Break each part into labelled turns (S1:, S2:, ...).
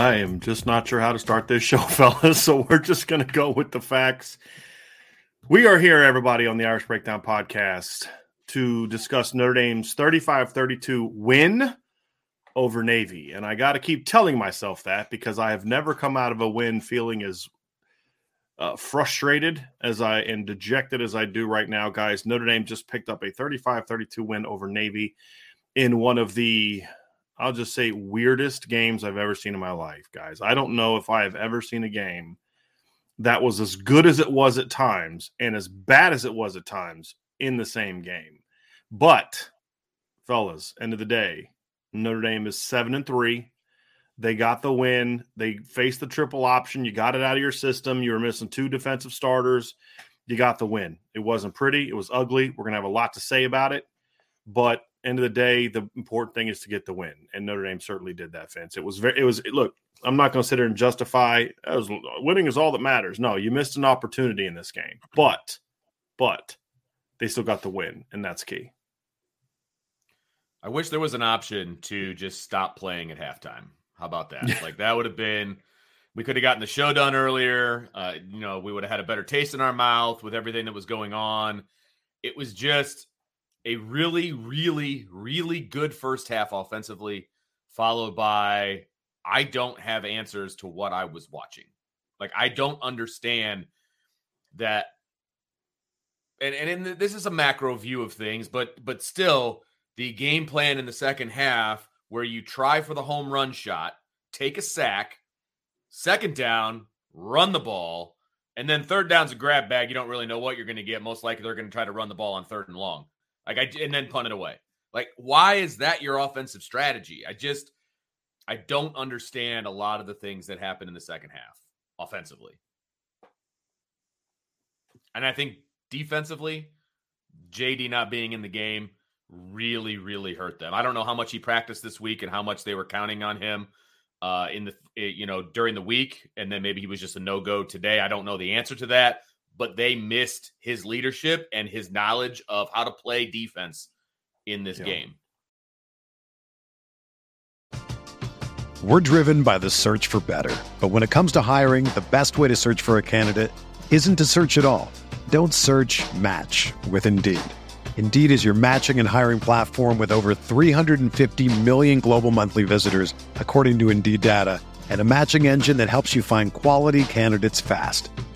S1: I am just not sure how to start this show, fellas. So we're just going to go with the facts. We are here, everybody, on the Irish Breakdown podcast to discuss Notre Dame's 35 32 win over Navy. And I got to keep telling myself that because I have never come out of a win feeling as uh, frustrated as I and dejected as I do right now, guys. Notre Dame just picked up a 35 32 win over Navy in one of the I'll just say weirdest games I've ever seen in my life, guys. I don't know if I have ever seen a game that was as good as it was at times and as bad as it was at times in the same game. But, fellas, end of the day, Notre Dame is seven and three. They got the win. They faced the triple option. You got it out of your system. You were missing two defensive starters. You got the win. It wasn't pretty. It was ugly. We're going to have a lot to say about it. But end of the day, the important thing is to get the win, and Notre Dame certainly did that. Vince. It was very. It was. Look, I'm not going to sit here and justify was, winning is all that matters. No, you missed an opportunity in this game, but, but they still got the win, and that's key.
S2: I wish there was an option to just stop playing at halftime. How about that? like that would have been. We could have gotten the show done earlier. Uh, you know, we would have had a better taste in our mouth with everything that was going on. It was just a really, really, really good first half offensively, followed by I don't have answers to what I was watching. Like I don't understand that. And and the, this is a macro view of things, but but still, the game plan in the second half where you try for the home run shot, take a sack, second down, run the ball, and then third down's a grab bag. You don't really know what you're going to get. Most likely, they're going to try to run the ball on third and long. Like I and then punt it away. Like why is that your offensive strategy? I just I don't understand a lot of the things that happen in the second half offensively. And I think defensively, JD not being in the game really, really hurt them. I don't know how much he practiced this week and how much they were counting on him uh, in the eh, you know during the week, and then maybe he was just a no go today. I don't know the answer to that but they missed his leadership and his knowledge of how to play defense in this yeah. game.
S3: We're driven by the search for better. But when it comes to hiring, the best way to search for a candidate isn't to search at all. Don't search match with Indeed. Indeed is your matching and hiring platform with over 350 million global monthly visitors, according to Indeed data, and a matching engine that helps you find quality candidates fast.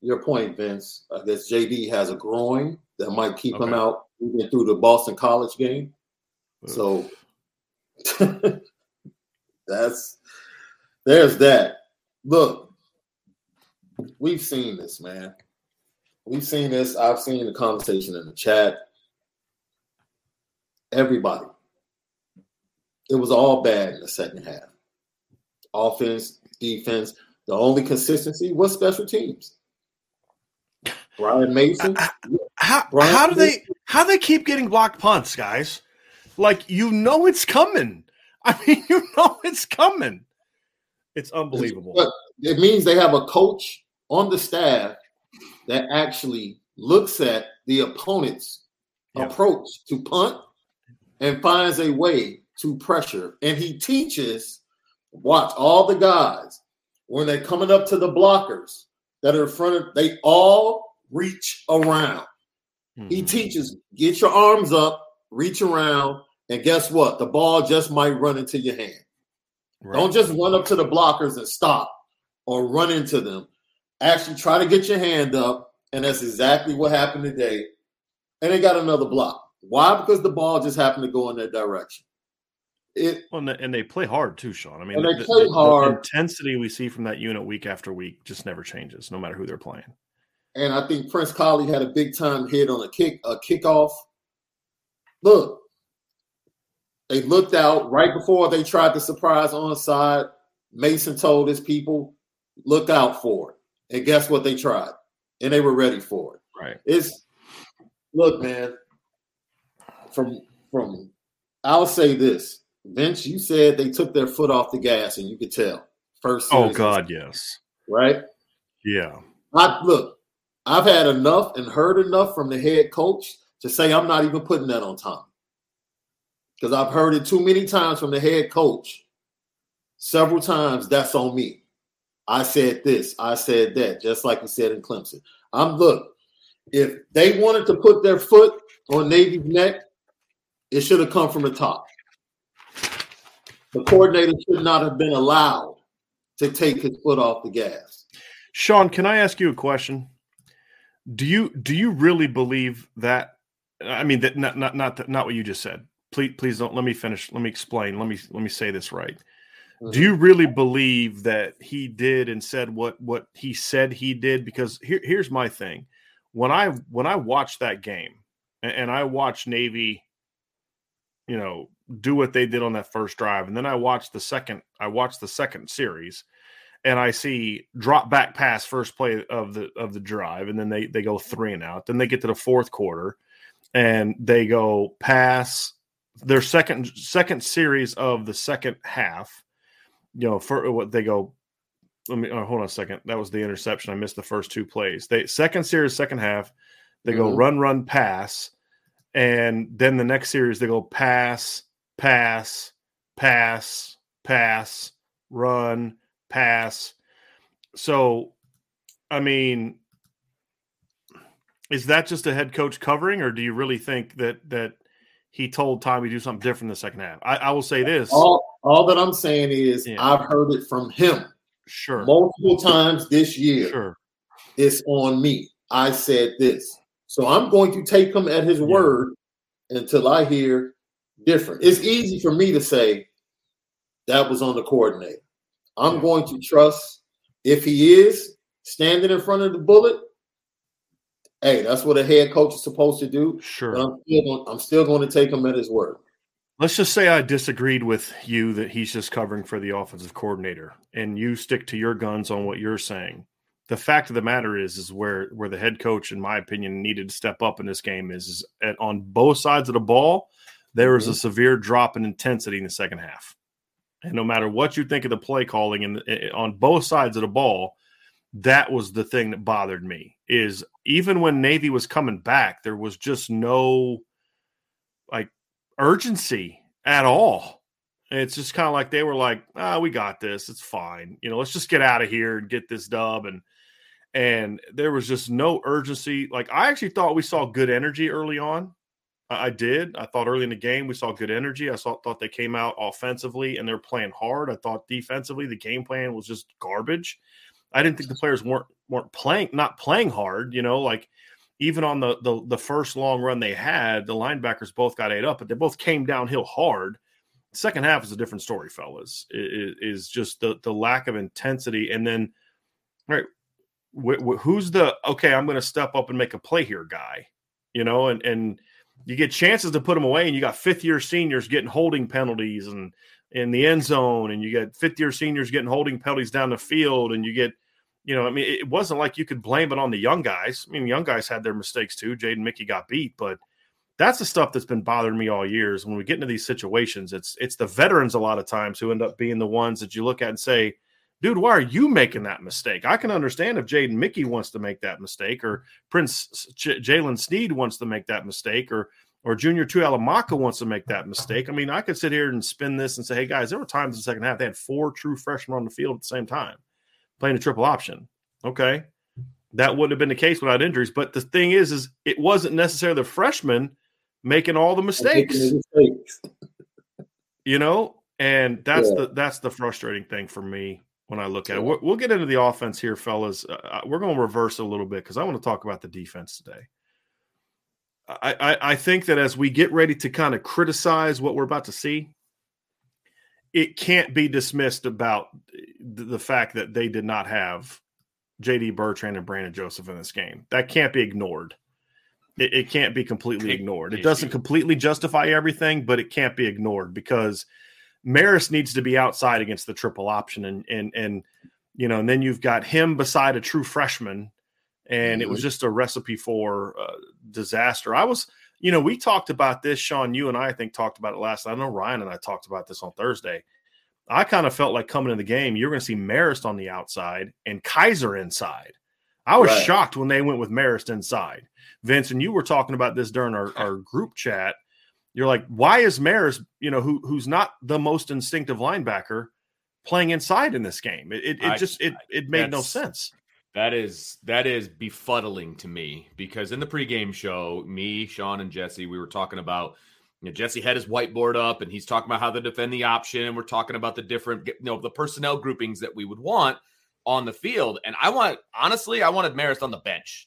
S4: your point, Vince, I guess JD has a groin that might keep okay. him out even through the Boston College game. So that's there's that. Look, we've seen this, man. We've seen this. I've seen the conversation in the chat. Everybody. It was all bad in the second half. Offense, defense. The only consistency was special teams. Brian Mazur.
S1: How, Brian how do Mazur. they how do they keep getting blocked punts, guys? Like you know it's coming. I mean, you know it's coming. It's unbelievable.
S4: But it means they have a coach on the staff that actually looks at the opponent's approach to punt and finds a way to pressure. And he teaches, watch all the guys when they're coming up to the blockers that are in front of, they all reach around. Mm-hmm. He teaches get your arms up, reach around, and guess what? The ball just might run into your hand. Right. Don't just run up to the blockers and stop or run into them. Actually, try to get your hand up, and that's exactly what happened today. And they got another block. Why? Because the ball just happened to go in that direction.
S1: It, well, and they play hard too, Sean. I mean,
S4: they the, play the, hard.
S1: The intensity we see from that unit week after week just never changes, no matter who they're playing
S4: and I think Prince Kollie had a big time hit on a kick a kickoff. Look, they looked out right before they tried to surprise on side. Mazur told his people, "Look out for it." And guess what? They tried, and they were ready for it.
S1: Right.
S4: It's look, man. From from, I'll say this, Vince. You said they took their foot off the gas, and you could tell. First.
S1: Oh God, yes.
S4: Right.
S1: Yeah.
S4: I look. I've had enough and heard enough from the head coach to say I'm not even putting that on Tom. Because I've heard it too many times from the head coach. Several times that's on me. I said this, I said that, just like he said in Clemson. I'm look, if they wanted to put their foot on Navy's neck, it should have come from the top. The coordinator should not have been allowed to take his foot off the gas.
S1: Sean, can I ask you a question? Do you do you really believe that? I mean, that not not not not what you just said. Please please don't let me finish. Let me explain. Let me let me say this right. Mm-hmm. Do you really believe that he did and said what what he said he did? Because here, here's my thing. When I when I watched that game and, and I watched Navy, you know, do what they did on that first drive, and then I watched the second. I watched the second series and I see drop back pass first play of the of the drive, and then they they go three and out. Then they get to the fourth quarter, and they go pass their second second series of the second half. You know, for what they go. Let me oh, hold on a second. That was the interception. I missed the first two plays. They second series, second half. They mm-hmm. go run, run, pass, and then the next series they go pass, pass, pass, pass, run pass. So, I mean, is that just a head coach covering, or do you really think that that he told Tommy to do something different in the second half? I, I will say this:
S4: all, all that I'm saying is yeah. I've heard it from him.
S1: Sure.
S4: multiple times this year.
S1: Sure.
S4: It's on me. I said this. So I'm going to take him at his
S1: Yeah.
S4: word until I hear different. It's easy for me to say that was on the coordinator. I'm going to trust if he is standing in front of the bullet. Hey, that's what a head coach is supposed to do.
S1: Sure.
S4: I'm still, going, I'm still going to take him at his word.
S1: Let's just say I disagreed with you that he's just covering for the offensive coordinator, and you stick to your guns on what you're saying. The fact of the matter is, is where where the head coach, in my opinion, needed to step up in this game is, is at, on both sides of the ball. There was mm-hmm. a severe drop in intensity in the second half, and no matter what you think of the play calling, and on both sides of the ball, that was the thing that bothered me. Is even when Navy was coming back, there was just no like urgency at all. It's just kind of like they were like, "Ah, we got this. It's fine. You know, let's just get out of here and get this dub." And and there was just no urgency. Like I actually thought we saw good energy early on. I, did. I thought early in the game we saw good energy. I saw, thought they came out offensively and they're playing hard. I thought defensively the game plan was just garbage. I didn't think the players weren't weren't playing not playing hard. You know, like even on the, the the first long run they had, the linebackers both got ate up, but they both came downhill hard. Second half is a different story, fellas. Is, is just the the lack of intensity, and then right, wh- wh- who's the okay? I'm going to step up and make a play here, guy. You know, and and you get chances to put them away, and you got fifth year seniors getting holding penalties and in the end zone, and you get fifth year seniors getting holding penalties down the field, and you get you know, I mean, it wasn't like you could blame it on the young guys. I mean, young guys had their mistakes too. Jaden Mickey got beat, but that's the stuff that's been bothering me all years. When we get into these situations, it's it's the veterans a lot of times who end up being the ones that you look at and say, "Dude, why are you making that mistake?" I can understand if Jaden Mickey wants to make that mistake, or Prince J- Jaylen Sneed wants to make that mistake, or or Junior Tuihalamaka wants to make that mistake. I mean, I could sit here and spin this and say, "Hey guys, there were times in the second half they had four true freshmen on the field at the same time." playing a triple option. Okay. That wouldn't have been the case without injuries. But the thing is, is it wasn't necessarily the freshmen making all the mistakes,
S4: Mistakes.
S1: you know? And that's
S4: Yeah.
S1: the that's the frustrating thing for me when I look at it. We'll, we'll get into the offense here, fellas. Uh, we're going to reverse a little bit because I want to talk about the defense today. I, I, I think that as we get ready to kind of criticize what we're about to see, it can't be dismissed about the, the fact that they did not have JD Bertrand and Brandon Joseph in this game. That can't be ignored. It, it can't be completely ignored. It doesn't completely justify everything, but it can't be ignored because Marist needs to be outside against the triple option, and and and you know, and then you've got him beside a true freshman, and it was just a recipe for uh, disaster. I was, you know, we talked about this, Sean. You and I, I think, talked about it last. I know Ryan and I talked about this on Thursday. I kind of felt like coming in the game, you're going to see Marist on the outside and Kiser inside. I was
S4: Right.
S1: shocked when they went with Marist inside. Vince, and you were talking about this during our, our group chat. You're like, why is Marist, you know, who who's not the most instinctive linebacker, playing inside in this game? It it, it
S2: I-
S1: just it it made no sense.
S2: That is that is befuddling to me because in the pregame show, me, Sean, and Jesse, we were talking about. You know, Jesse had his whiteboard up, and he's talking about how to defend the option. And we're talking about the different, you know, the personnel groupings that we would want on the field. And I want, honestly, I wanted Marist on the bench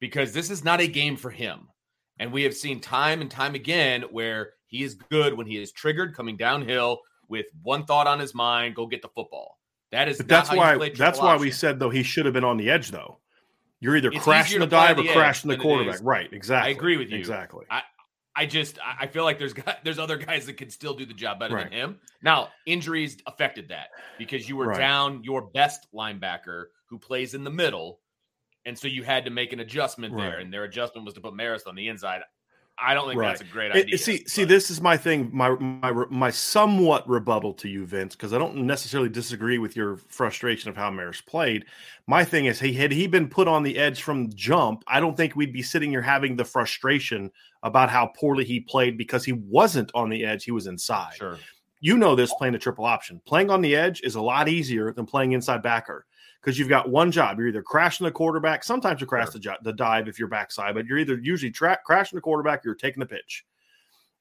S2: because this is not a game for him. And we have seen time and time again where he is good when he is triggered coming downhill with one thought on his mind: go get the football. That is
S1: that's why
S2: play
S1: that's why we said though he should have been on the edge though. You're either
S2: It's
S1: crashing the
S2: to play on
S1: dive or
S2: the
S1: crashing the quarterback. Right, exactly.
S2: I agree with you.
S1: Exactly.
S2: I just I I feel like there's got, there's other guys that can still do the job better
S1: Right.
S2: than him. Now injuries affected that because you were
S1: Right.
S2: down your best linebacker who plays in the middle, and so you had to make an adjustment there, and their adjustment was to put Marist on the inside. I don't think
S1: Right.
S2: that's a great idea.
S1: see, see,
S2: but-
S1: this is my thing. My my my somewhat rebuttal to you, Vince, because I don't necessarily disagree with your frustration of how Marist played. My thing is, he had he been put on the edge from jump, I don't think we'd be sitting here having the frustration about how poorly he played because he wasn't on the edge; he was inside.
S2: sure.
S1: you know this playing a triple option. Playing on the edge is a lot easier than playing inside backer because you've got one job. You're either crashing the quarterback. Sometimes you crash
S2: Sure.
S1: the, jo- the dive if you're backside, but you're either usually tra- crashing the quarterback or you're taking the pitch.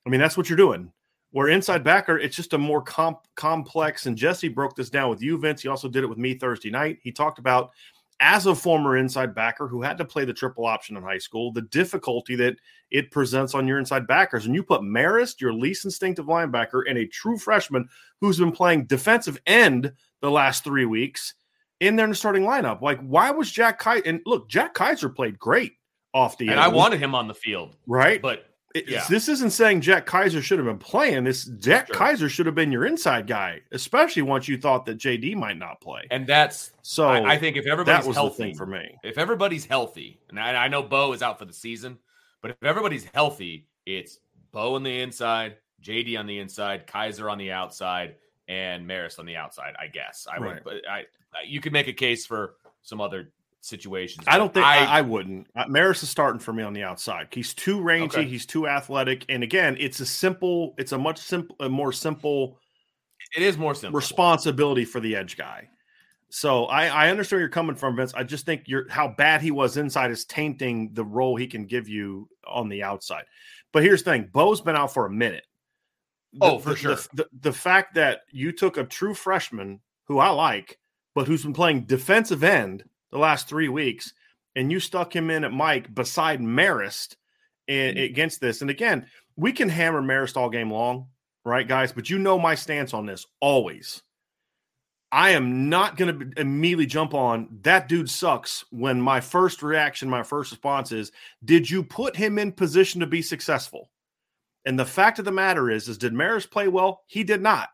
S1: I mean, that's what you're doing. Where inside backer, it's just a more comp- complex. And Jesse broke this down with you, Vince. He also did it with me Thursday night. He talked about as a former inside backer who had to play the triple option in high school, the difficulty that it presents on your inside backers. And you put Marist, your least instinctive linebacker, and a true freshman who's been playing defensive end the last three weeks in there in the starting lineup. Like, why was Jack Kiser? And look, Jack Kiser played great off the
S2: and
S1: end.
S2: I wanted him on the field,
S1: right,
S2: but
S1: it,
S2: yeah.
S1: this isn't saying Jack Kiser should have been playing. This Jack
S2: Sure.
S1: Kiser should have been your inside guy, especially once you thought that JD might not play.
S2: and that's
S1: So
S2: I, I think if
S1: that
S2: everybody's
S1: was
S2: healthy
S1: the thing for me.
S2: if everybody's healthy, and I, I know Bo is out for the season, but if everybody's healthy, it's Bo on the inside, JD on the inside, Kiser on the outside, and Marist on the outside. I guess I would.
S1: Right.
S2: But I, I you could make a case for some other situations.
S1: I don't think I, I wouldn't. Uh, Marist is starting for me on the outside. He's too rangy.
S2: Okay.
S1: He's too athletic. And again, it's a simple. It's a much simple, a more simple
S2: it is more simple.
S1: responsibility for the edge guy. So I, I understand where you're coming from, Vince. I just think you're how bad he was inside is tainting the role he can give you on the outside. But here's the thing: Bo's been out for a minute. The-
S2: Oh, for
S1: the-
S2: sure.
S1: The, the, the fact that you took a true freshman who I like, but who's been playing defensive end the last three weeks, and you stuck him in at Mike beside Marist
S2: Mm-hmm.
S1: against this. And again, we can hammer Marist all game long, right, guys? But you know my stance on this always. I am not going to immediately jump on that dude sucks when my first reaction, my first response is, did you put him in position to be successful? And the fact of the matter is, is did Marist play well? He did not.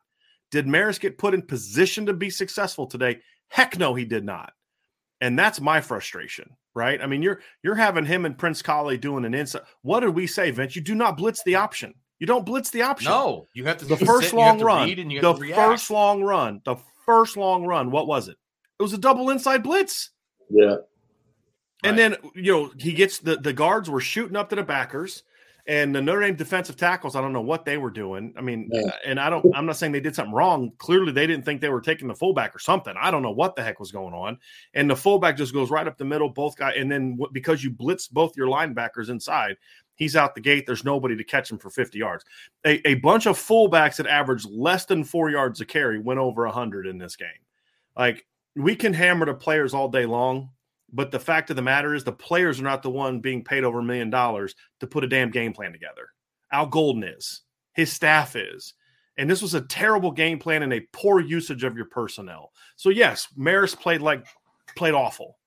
S1: Did Marist get put in position to be successful today? Heck no, he did not. And that's my frustration, right? I mean, you're you're having him and Prince Kollie doing an inside. What did we say, Vince? You do not blitz the option. You don't blitz the option
S2: No, you have to
S1: the first
S2: you have
S1: long run,
S2: read, and you
S1: the
S2: have to react.
S1: first long run, the first long run. What was it? It was a double inside blitz,
S4: Yeah.
S1: and then you know he gets the the guards were shooting up to the backers, and the Notre Dame defensive tackles. I don't know what they were doing. I mean,
S4: Yeah.
S1: uh, and I don't. I'm not saying they did something wrong. Clearly, they didn't think they were taking the fullback or something. I don't know what the heck was going on, and the fullback just goes right up the middle, both guys, and then because you blitz both your linebackers inside. He's out the gate. There's nobody to catch him for 50 yards. A, a bunch of fullbacks that averaged less than four yards a carry went over 100 in this game. Like we can hammer the players all day long, but the fact of the matter is the players are not the one being paid over a million dollars to put a damn game plan together. Al Golden is, his staff is. And this was a terrible game plan and a poor usage of your personnel. So yes, Marist played like played awful.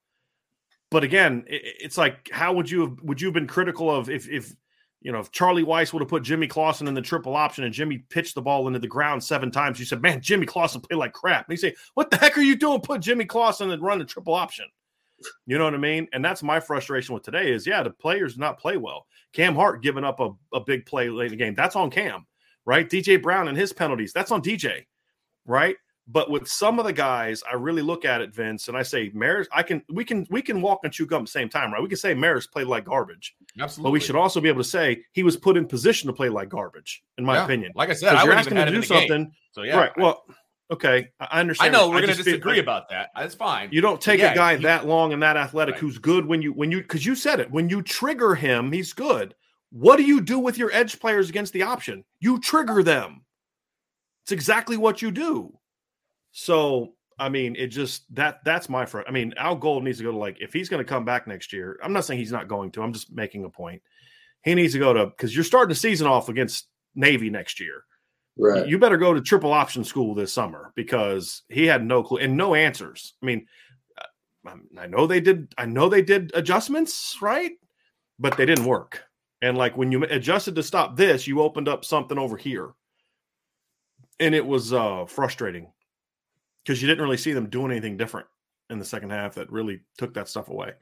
S1: But again, it's like how would you have would you have been critical of if if you know if Charlie Weis would have put Jimmy Clausen in the triple option and Jimmy pitched the ball into the ground seven times? You said, "Man, Jimmy Clausen played like crap." And you say, "What the heck are you doing? Put Jimmy Clausen and run the triple option." You know what I mean? And that's my frustration with today is yeah, the players not play well. Cam Hart giving up a, a big play late in the game. That's on Cam, right? DJ Brown and his penalties. That's on DJ, right? But with some of the guys, I really look at it, Vince, and I say Marist, I can we can we can walk and chew gum at the same time, right? We can say Marist played like garbage,
S2: Absolutely.
S1: but we should also be able to say he was put in position to play like garbage, in my
S2: Yeah.
S1: opinion.
S2: Like I said, I
S1: you're asking him to do
S2: in the game.
S1: something,
S2: So yeah,
S1: right? Well, okay, I understand.
S2: I know we're going to
S1: just feel-
S2: disagree about that. That's fine.
S1: you don't take
S2: Yeah,
S1: a guy that long and that athletic
S2: Right.
S1: who's good when you when you because you said it when you trigger him, he's good. What do you do with your edge players against the option? You trigger them. It's exactly what you do. So I mean, it just that that's my front. I mean, Al Gold needs to go to like if he's going to come back next year. I'm not saying he's not going to. I'm just making a point. He needs to go to because you're starting the season off against Navy next year.
S4: Right.
S1: You better go to triple option school this summer because he had no clue and no answers. I mean, uh, I know they did. I know they did adjustments, right? But they didn't work. And like when you adjusted to stop this, you opened up something over here, and it was uh, frustrating because you didn't really see them doing anything different in the second half that really took that stuff away.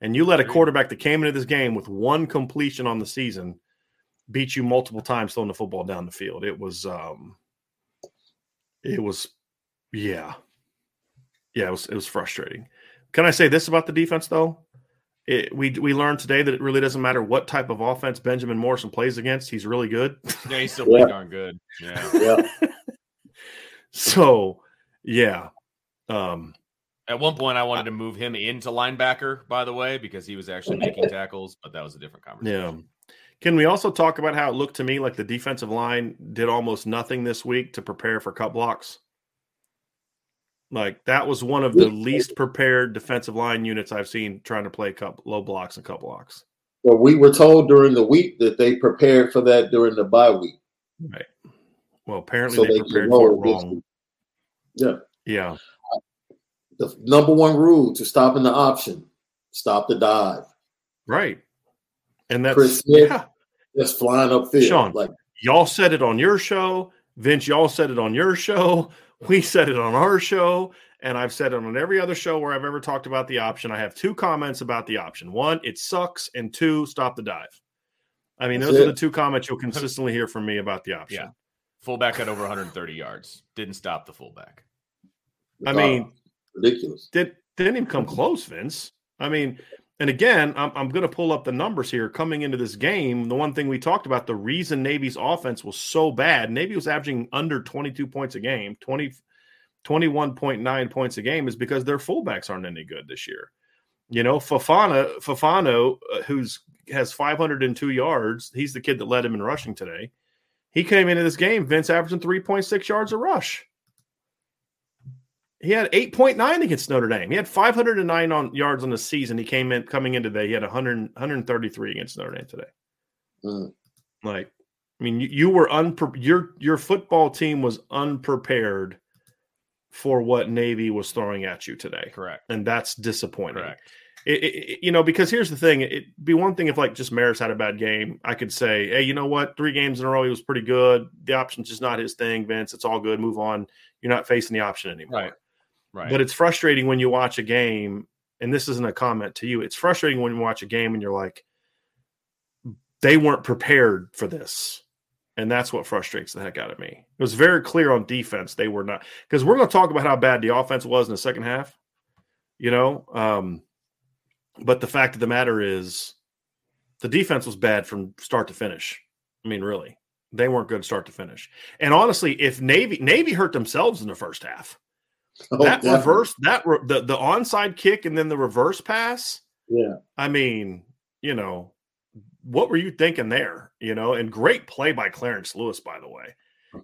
S1: And you let a quarterback that came into this game with one completion on the season beat you multiple times throwing the football down the field. It was um it was yeah. Yeah, it was it was frustrating. Can I say this about the defense though? It, we we learned today that it really doesn't matter what type of offense Benjamin Morrison plays against. He's really good.
S2: Yeah, he's still
S4: Yeah.
S2: pretty darn good. Yeah.
S4: Yeah.
S1: so, yeah. Um
S2: At one point, I wanted to move him into linebacker, by the way, because he was actually making tackles, but that was a different conversation.
S1: Yeah.
S2: conversation.
S1: Can we also talk about how it looked to me like the defensive line did almost nothing this week to prepare for cut blocks? Like that was one of the least prepared defensive line units I've seen trying to play cut, low blocks and cut blocks.
S4: Well, we were told during the week that they prepared for that during the bye week.
S1: Right. Well, apparently so they, they prepared for it wrong.
S4: Yeah.
S1: Yeah.
S4: The number one rule to stopping the option: stop the dive.
S1: Right. And that's
S4: Chris Smith yeah. just flying up field.
S1: Sean, like y'all said it on your show. Vince, y'all said it on your show. We said it on our show. And I've said it on every other show where I've ever talked about the option. I have two comments about the option. One, it sucks, and two, stop the dive. I mean, That's those it. are the two comments you'll consistently hear from me about the option.
S2: Yeah. Fullback had over 130 yards. Didn't stop the fullback.
S1: I mean,
S4: ridiculous.
S1: Did didn't even come close, Vince. I mean, and again, I'm, I'm going to pull up the numbers here coming into this game. The one thing we talked about, the reason Navy's offense was so bad, Navy was averaging under 22 points a game, 20, 21.9 points a game, is because their fullbacks aren't any good this year. You know, Fafana, Fafano, uh, who's has 502 yards, he's the kid that led him in rushing today. He came into this game, Vince averaging 3.6 yards a rush. He had 8.9 against Notre Dame. He had 509 on yards on the season. He came in coming in today. He had 100, 133 against Notre Dame today. Mm. Like, I mean, you, you were unpre- your your football team was unprepared for what Navy was throwing at you today.
S2: Correct,
S1: and that's disappointing. Correct. It, it, you know, because here's the thing: it'd be one thing if like just Marist had a bad game. I could say, hey, you know what? Three games in a row, he was pretty good. The option's just not his thing, Vince. It's all good. Move on. You're not facing the option anymore.
S2: Right. Right.
S1: But it's frustrating when you watch a game, and this isn't a comment to you. It's frustrating when you watch a game and you're like, they weren't prepared for this. And that's what frustrates the heck out of me. It was very clear on defense they were not because we're going to talk about how bad the offense was in the second half, you know. Um, but the fact of the matter is, the defense was bad from start to finish. I mean, really, they weren't good start to finish. And honestly, if Navy Navy hurt themselves in the first half, Oh, that definitely. reverse, that re- the the onside kick, and then the reverse pass.
S4: Yeah,
S1: I mean, you know, what were you thinking there? You know, and great play by Clarence Lewis, by the way,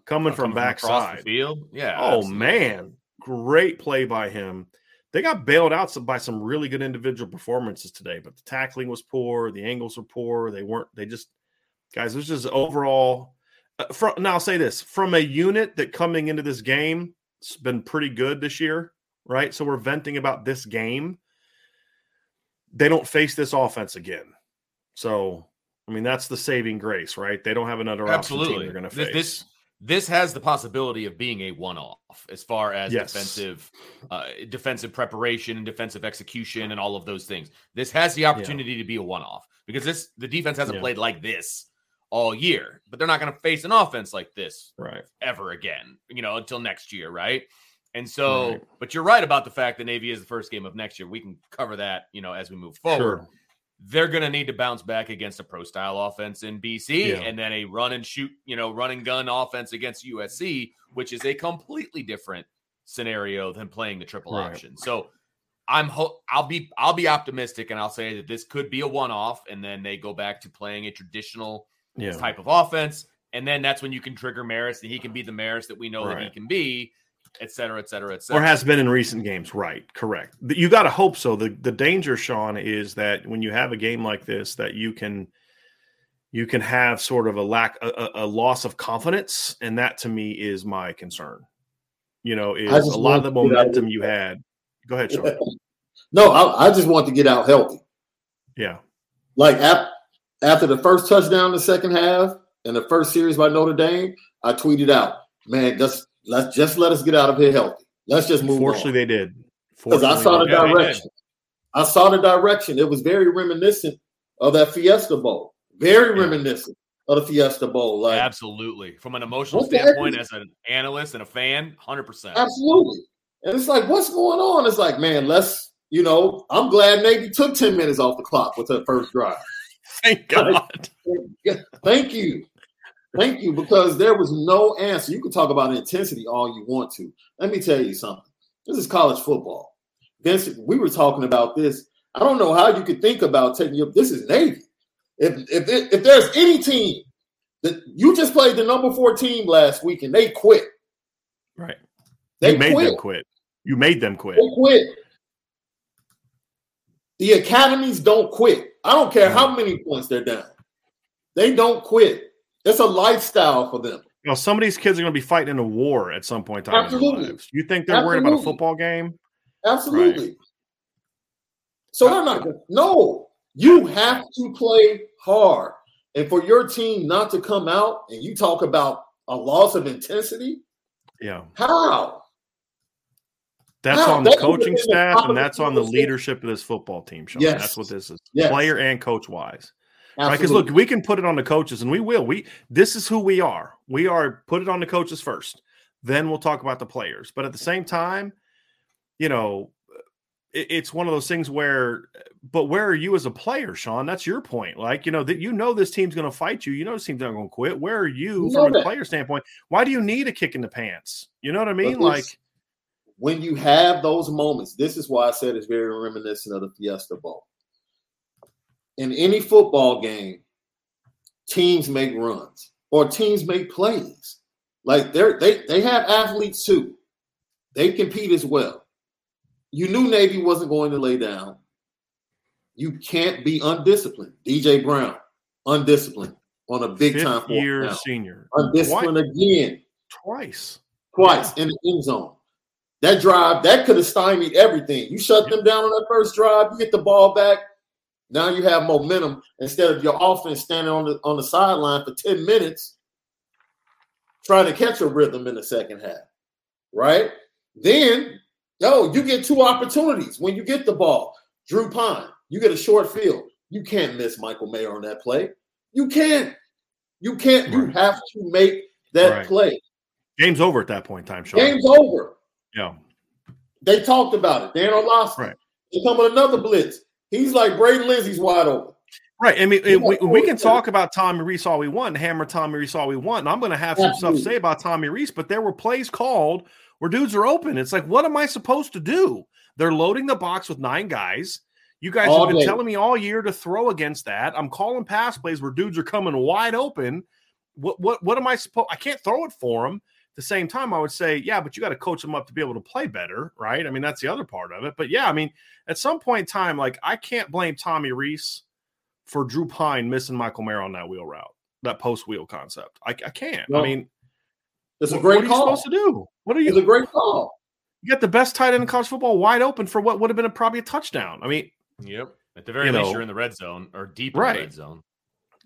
S1: coming from backside
S2: field. Yeah.
S1: Oh absolutely. man, great play by him. They got bailed out by some really good individual performances today, but the tackling was poor, the angles were poor. They weren't. They just guys. This is overall. Uh, from, now I'll say this: from a unit that coming into this game it's been pretty good this year, right? So we're venting about this game. They don't face this offense again. So, I mean, that's the saving grace, right? They don't have another Absolutely. they're going to face.
S2: This, this has the possibility of being a one-off as far as yes. defensive uh, defensive preparation and defensive execution and all of those things. This has the opportunity yeah. to be a one-off because this the defense hasn't yeah. played like this all year, but they're not going to face an offense like this
S1: right
S2: ever again, you know, until next year, right? And so, right. but you're right about the fact that Navy is the first game of next year. We can cover that, you know, as we move forward. Sure. They're going to need to bounce back against a pro style offense in BC yeah. and then a run and shoot, you know, run and gun offense against USC, which is a completely different scenario than playing the triple right. option. So, I'm ho- I'll be I'll be optimistic and I'll say that this could be a one off and then they go back to playing a traditional yeah. type of offense. And then that's when you can trigger Marist and he can be the Marist that we know right. that he can be, et cetera, et cetera, et cetera.
S1: Or has been in recent games. Right. Correct. You got to hope so. The, the danger, Sean, is that when you have a game like this, that you can you can have sort of a lack a, a loss of confidence and that to me is my concern you know is a lot of the momentum you had go ahead Sean.
S4: no I, I, just want to get out healthy
S1: yeah
S4: like after the first touchdown in the second half and the first series by Notre Dame, I tweeted out, "Man, just let's just let us get out of here healthy. Let's just move."
S1: Fortunately, on. they did.
S4: Because I saw the direction. I saw the direction. It was very reminiscent of that Fiesta Bowl. Very yeah. reminiscent of the Fiesta Bowl. Like
S2: absolutely, from an emotional standpoint, as an analyst and a fan, hundred percent.
S4: Absolutely, and it's like, what's going on? It's like, man, let's. You know, I'm glad Navy took ten minutes off the clock with that first drive.
S1: Thank God.
S4: Thank you. Thank you, because there was no answer. You can talk about intensity all you want to. Let me tell you something. This is college football. Vince, we were talking about this. I don't know how you could think about taking your this is Navy. If if it, if there's any team that you just played the number four team last week and they quit,
S1: Right.
S4: they
S1: you made
S4: quit.
S1: them quit. You made them quit.
S4: They quit. The academies don't quit. I don't care how many points they're down. They don't quit. It's a lifestyle for them.
S1: You know, some of these kids are going to be fighting in a war at some point in time
S4: Absolutely.
S1: lives. You think they're worried about a football game?
S4: Absolutely. So they're not good. No, you have to play hard. And for your team not to come out and you talk about a loss of intensity,
S1: Yeah.
S4: how?
S1: That's on the
S4: That should have
S1: coaching staff and that's on the leadership of this football team, Sean.
S4: Yes.
S1: That's what this is.
S4: Yes.
S1: Player and coach wise. Right? Because
S4: Absolutely.
S1: look, we can put it on the coaches and we will. We this is who we are. We are put it on the coaches first. Then we'll talk about the players. But at the same time, you know, it, it's one of those things where but where are you as a player, Sean? That's your point. Like, you know, that you know this team's gonna fight you. You know this team's not gonna quit. Where are you
S4: You
S1: from a
S4: that.
S1: player standpoint? Why do you need a kick in the pants? You know what I mean? Like
S4: when you have those moments, this is why I said it's very reminiscent of the Fiesta Bowl. In any football game, teams make runs or teams make plays. Like they're they they have athletes too. They compete as well. You knew Navy wasn't going to lay down. You can't be undisciplined. DJ Brown, undisciplined on a big
S1: fifth
S4: time
S1: year senior.
S4: Undisciplined again
S1: Twice.
S4: twice in the end zone. That drive, that could have stymied everything. You shut them down on that first drive, you get the ball back. Now you have momentum instead of your offense standing on the on the sideline for 10 minutes trying to catch a rhythm in the second half. Right? Then, yo, you get two opportunities when you get the ball. Drew Pyne, you get a short field. You can't miss Michael Mayer on that play. You can't. You can't. You have to make that
S1: Right.
S4: play.
S1: Game's over at that point in time, Sean.
S4: Game's over.
S1: Yeah.
S4: They talked about it. Dan Orlovsky.
S1: Right.
S4: They come with another blitz. He's like Braden Lenzy's wide open.
S1: Right. I mean, we, we can talk about Tommy Rees all we want, hammer Tommy Rees all we want. And I'm going to have some stuff to say about Tommy Rees, but there were plays called where dudes are open. It's like, what am I supposed to do? They're loading the box with nine guys. You guys
S4: All
S1: have been
S4: day.
S1: telling me all year to throw against that. I'm calling pass plays where dudes are coming wide open. What what what am I supposed? I can't throw it for them. At the same time, I would say, yeah, but you got to coach them up to be able to play better, right? I mean, that's the other part of it. But yeah, I mean, at some point in time, like I can't blame Tommy Rees for Drew Pyne missing Michael Mayer on that wheel route, that post wheel concept. I, I can't. I mean,
S4: It's a
S1: what,
S4: great
S1: what are you supposed to do? What are you?
S4: It's
S1: you?
S4: a great call.
S1: You got the best tight end in college football wide open for what would have been a, probably a touchdown. I mean,
S2: Yep. At the very
S1: You
S2: least,
S1: know.
S2: you're in the red zone or deep
S1: Right.
S2: in the red zone.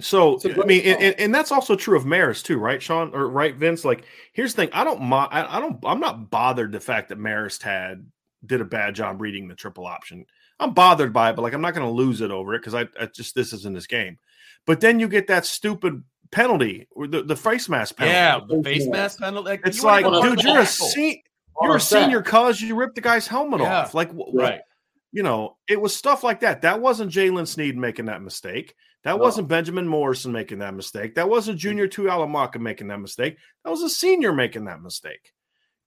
S1: So
S4: It's a
S1: I
S4: great
S1: mean, and, and, and that's also true of Marist too, right, Sean or right, Vince? Like, here's the thing: I don't, mo- I, I don't, I'm not bothered the fact that Marist had did a bad job reading the triple option. I'm bothered by it, but like, I'm not going to lose it over it because I, I just this isn't this game. But then you get that stupid penalty, or the, the face mask penalty.
S2: Yeah, the
S4: Face
S2: face
S4: mask.
S2: mask penalty. Like,
S1: it's
S2: you weren't
S1: like,
S2: even
S1: dude, you're a
S2: tackle.
S1: se- you're a senior cause you ripped the guy's helmet
S2: Yeah.
S1: off. Like, wh-
S2: Right.
S1: you know, it was stuff like that. That wasn't Jaylen Sneed making that mistake. That
S4: No.
S1: wasn't Benjamin Morrison making that mistake. That wasn't mm. Junior Two Tuihalamaka making that mistake. That was a senior making that mistake.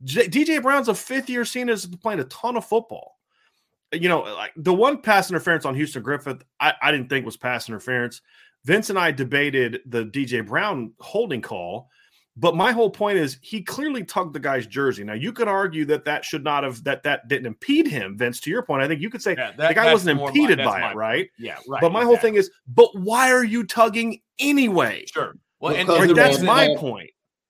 S1: J- DJ Brown's a fifth year senior that's playing a ton of football. You know, uh, like the one pass interference on Houston Griffith, I, I didn't think was pass interference. Vince and I debated the DJ Brown holding call, but my whole point is he clearly tugged the guy's jersey. Now you could argue that that should not have that that didn't impede him. Vince, to your point, I think you could say
S2: Yeah,
S1: the guy wasn't
S2: more my-
S1: impeded by
S2: my-
S1: it, right?
S2: Yeah, right.
S1: but my whole thing is, but why are you tugging anyway?
S2: sure. Well, and,
S4: Because
S2: and
S1: that's my
S4: that-
S1: point.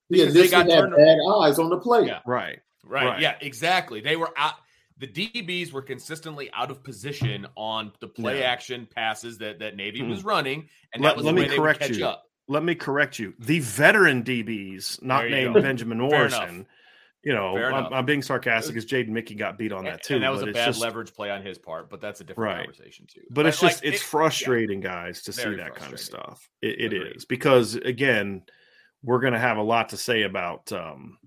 S4: He
S2: Because they got
S4: had
S2: turned-
S4: bad eyes on the play.
S2: Yeah.
S1: Right.
S2: Right.
S1: Right.
S2: Yeah, exactly. They were out. The DBs were consistently out of position on the play
S1: Yeah.
S2: action passes that that Navy
S1: Mhm.
S2: was running, and
S1: Let-
S2: that was
S1: let
S2: the
S1: me
S2: way they would
S1: correct
S2: catch
S1: you.
S2: up.
S1: Let me correct you. The veteran DBs, not named
S2: go.
S1: Benjamin. Morrison. You know, I'm. I'm being sarcastic because Jaden Mickey got beat on that too.
S2: and that was
S1: but
S2: a bad
S1: just,
S2: leverage play on his part, but that's a different
S1: Right.
S2: conversation too.
S1: But it's
S2: like,
S1: just it's
S2: it-
S1: frustrating, guys, to see that kind of stuff. It, it is because again, we're going to have a lot to say about um,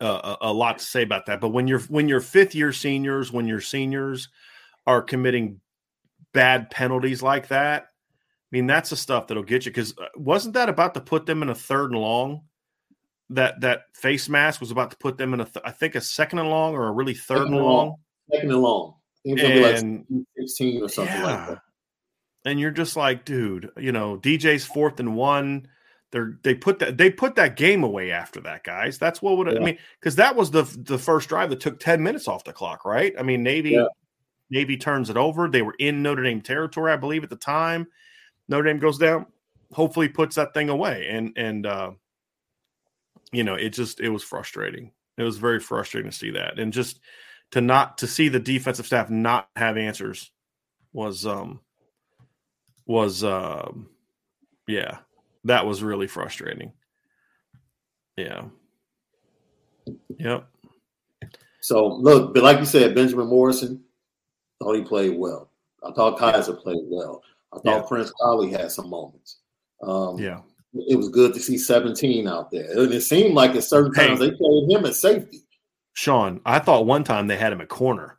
S1: uh, a, a lot to say about that. But when you're when you're fifth year seniors, when your seniors are committing bad penalties like that, I mean that's the stuff that'll get you. Because uh, wasn't that about to put them in a third and long? That that face mask was about to put them in a, th- I think, a second and long or a really third
S4: Second
S1: and long.
S4: long. Second and long. I think it be
S1: And
S4: like 16 or something like that.
S1: and you're just like, dude, you know, DJ's fourth and one. They're they put that they put that game away after that, guys. That's what would yeah. I mean because that was the the first drive that took ten minutes off the clock, right? I mean, Navy yeah. Navy turns it over. They were in Notre Dame territory, I believe, at the time. Notre Dame goes down. Hopefully, puts that thing away, and and uh, you know, it just it was frustrating. It was very frustrating to see that, and just to not to see the defensive staff not have answers was um was um yeah that was really frustrating. Yeah. Yep.
S4: So look but like you said benjamin morrison thought he played well. I thought Kiser played well i thought yeah. prince Kollie had some moments um
S1: yeah
S4: it was good to see 17 out there and it seemed like at certain times they played him at safety
S1: Sean, I thought one time they had him at corner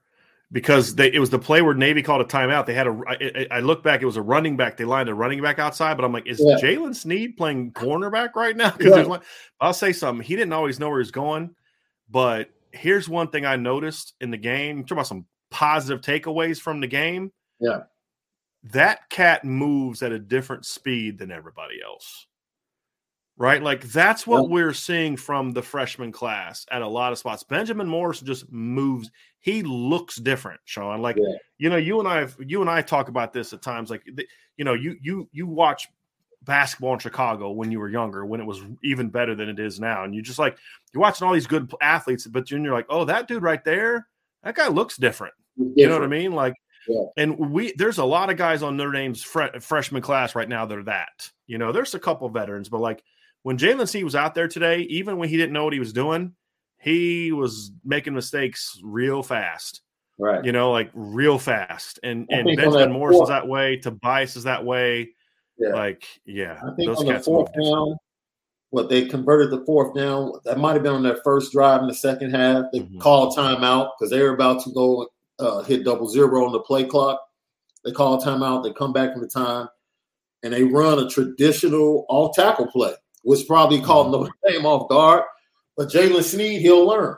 S1: because they it was the play where Navy called a timeout. They had a I, I look back, it was a running back. They lined a running back outside, but I'm like, is yeah. Jaylen Sneed playing cornerback right now? Because yeah. I'll say something. He didn't always know where he's going, but here's one thing I noticed in the game. Talk about some positive takeaways from the game.
S4: Yeah,
S1: that cat moves at a different speed than everybody else right? Like that's what we're seeing from the freshman class at a lot of spots. Benjamin Morrison just moves. He looks different, Sean. Like yeah. you know, you and I, you and I talk about this at times. Like you know, you you you watch basketball in Chicago when you were younger, when it was even better than it is now, and you just like you're watching all these good athletes, but then you're like, oh, that dude right there, that guy looks different. different. You know what I mean? Like. Yeah. And we there's a lot of guys on Notre Dame's fre- freshman class right now that are that. You know, there's a couple veterans, but like when Jaylen C was out there today, even when he didn't know what he was doing, he was making mistakes real fast.
S4: Right.
S1: You know, like real fast. And and Benjamin Morris fourth, is that way. Tobias is that way. Yeah. Like, yeah.
S4: I think on the fourth down, what they converted the fourth down, that might have been on their first drive in the second half. They mm-hmm. call a timeout because they were about to go uh, hit double zero on the play clock. They call a timeout. They come back from the time and they run a traditional all tackle play which probably caught mm-hmm. Notre Dame off guard. But Jaylen Sneed, he'll learn.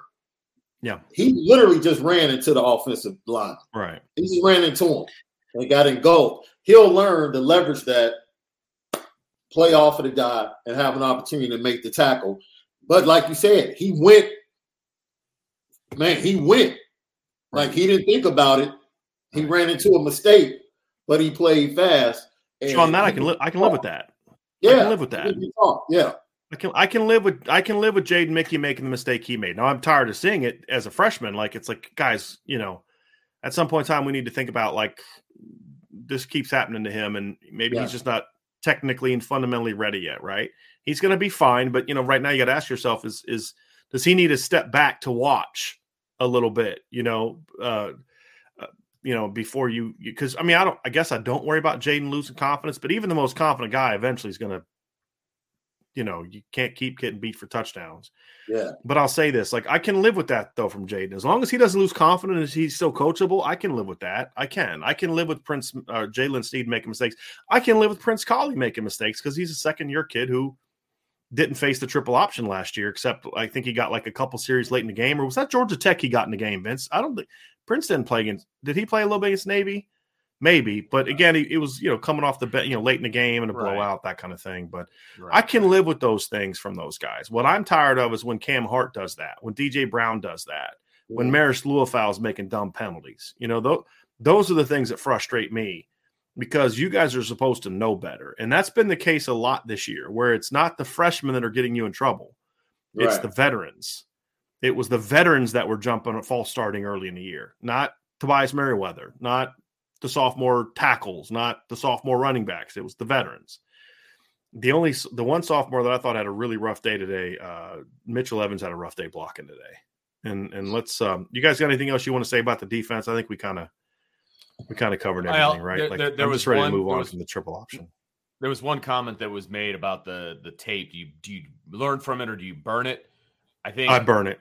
S1: Yeah.
S4: He literally just ran into the offensive line.
S1: Right.
S4: He just ran into him and got in goal. He'll learn to leverage that, play off of the guy, and have an opportunity to make the tackle. But like you said, he went, man, he went. Like he didn't think about it. He ran into a mistake, but he played fast.
S1: And Sean, that I can live. I can live with that.
S4: Yeah, I
S1: can live with that.
S4: Yeah.
S1: I can I can live with I can live with Jaden Mickey making the mistake he made. Now I'm tired of seeing it as a freshman. Like it's like guys, you know, at some point in time we need to think about like this keeps happening to him, and maybe yeah. he's just not technically and fundamentally ready yet. Right? He's going to be fine, but you know, right now you got to ask yourself: is is does he need to step back to watch a little bit? You know. Uh, uh you know, before you, because I mean, I don't, I guess I don't worry about Jaden losing confidence, but even the most confident guy eventually is going to you know, you can't keep getting beat for touchdowns.
S4: Yeah.
S1: But I'll say this, like I can live with that though from Jaden. As long as he doesn't lose confidence, he's still coachable. I can live with that. I can. I can live with Prince uh, Jaylen Sneed making mistakes. I can live with Prince Kollie making mistakes because he's a second year kid who didn't face the triple option last year, except I think he got like a couple series late in the game. Or was that Georgia Tech he got in the game, Vince? I don't think Prince didn't play against did he play a little bit against Navy? maybe. But again, it, was you know coming off the bet, you know, late in the game and a right. blowout, that kind of thing. But right. I can live with those things from those guys. What I'm tired of is when Cam Hart does that, when DJ Brown does that, when Marist Liufau is making dumb penalties. You know, th- those are the things that frustrate me because you guys are supposed to know better, and that's been the case a lot this year, where it's not the freshmen that are getting you in trouble, it's right. the veterans. It was the veterans that were jumping a false starting early in the year, not Tobias Merriweather, not the sophomore tackles, not the sophomore running backs. It was the veterans. The only the one sophomore that I thought had a really rough day today, uh, Mitchell Evans had a rough day blocking today. And and let's um, you guys got anything else you want to say about the defense? I think we kind of we kind of covered everything, right?
S2: There,
S1: like
S2: there, there was
S1: ready
S2: one,
S1: to move on
S2: was,
S1: from the triple option.
S2: There was one comment that was made about the the tape. Do you do you learn from it or do you burn it? I think
S1: I burn it.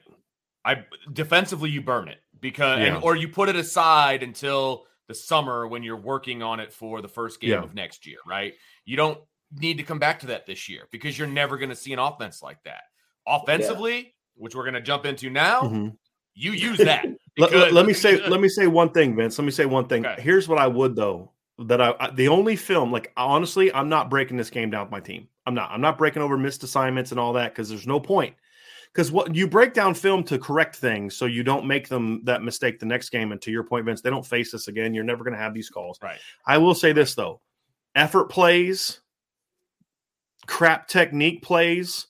S2: I defensively you burn it because yeah. and, or you put it aside until the summer when you're working on it for the first game yeah. of next year, right? You don't need to come back to that this year because you're never going to see an offense like that. Offensively, yeah. which we're going to jump into now, mm-hmm. you use that.
S1: Let, let, me say let me say one thing, Vince. Let me say one thing. Okay. Here's what I would though that I, I the only film like honestly, I'm not breaking this game down with my team. I'm not. I'm not breaking over missed assignments and all that because there's no point. Because what you break down film to correct things so you don't make them that mistake the next game. And to your point, Vince, they don't face this again. You're never going to have these calls.
S2: Right.
S1: I will say this though: effort plays, crap technique plays.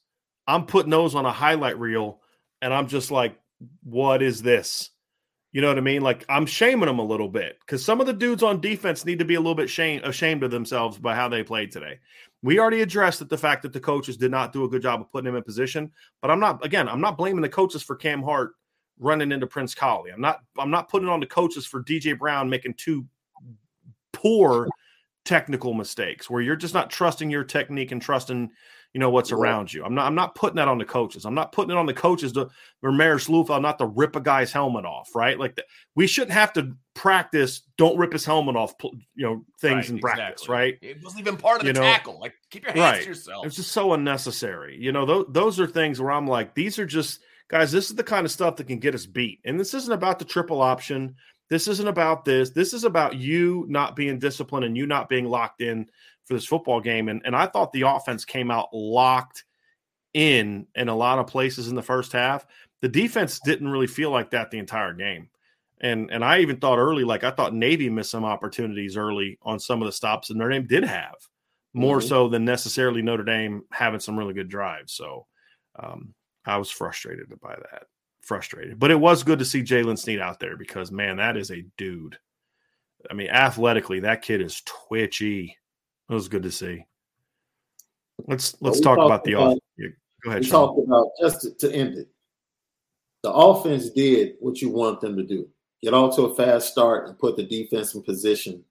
S1: I'm putting those on a highlight reel, and I'm just like, what is this? You know what I mean? Like I'm shaming them a little bit because some of the dudes on defense need to be a little bit shame, ashamed of themselves by how they played today. We already addressed that the fact that the coaches did not do a good job of putting him in position, but I'm not again, I'm not blaming the coaches for Cam Hart running into Prince Kollie. I'm not I'm not putting on the coaches for DJ Brown making two poor technical mistakes where you're just not trusting your technique and trusting you know what's around you. I'm not I'm not putting that on the coaches. I'm not putting it on the coaches to Marist Liufau uh, not to rip a guy's helmet off, right? Like the, we shouldn't have to practice don't rip his helmet off, you know, things right, in practice, exactly. right?
S2: It wasn't even part of you the know, tackle. Like keep your hands right. to yourself.
S1: It's just so unnecessary. You know, those those are things where I'm like these are just guys, this is the kind of stuff that can get us beat. And this isn't about the triple option. This isn't about this. This is about you not being disciplined and you not being locked in for this football game. And, and I thought the offense came out locked in in a lot of places in the first half. The defense didn't really feel like that the entire game. And and I even thought early, like I thought Navy missed some opportunities early on some of the stops that Notre Dame did have, more mm-hmm. so than necessarily Notre Dame having some really good drives. So um, I was frustrated by that. Frustrated. But it was good to see Jaylen Sneed out there because man, that is a dude. I mean, athletically, that kid is twitchy. It was good to see. Let's let's talk about the about, yeah, Go ahead.
S4: We Sean. talked about just to, to, end it. The offense did what you want them to do: get off to a fast start and put the defense in position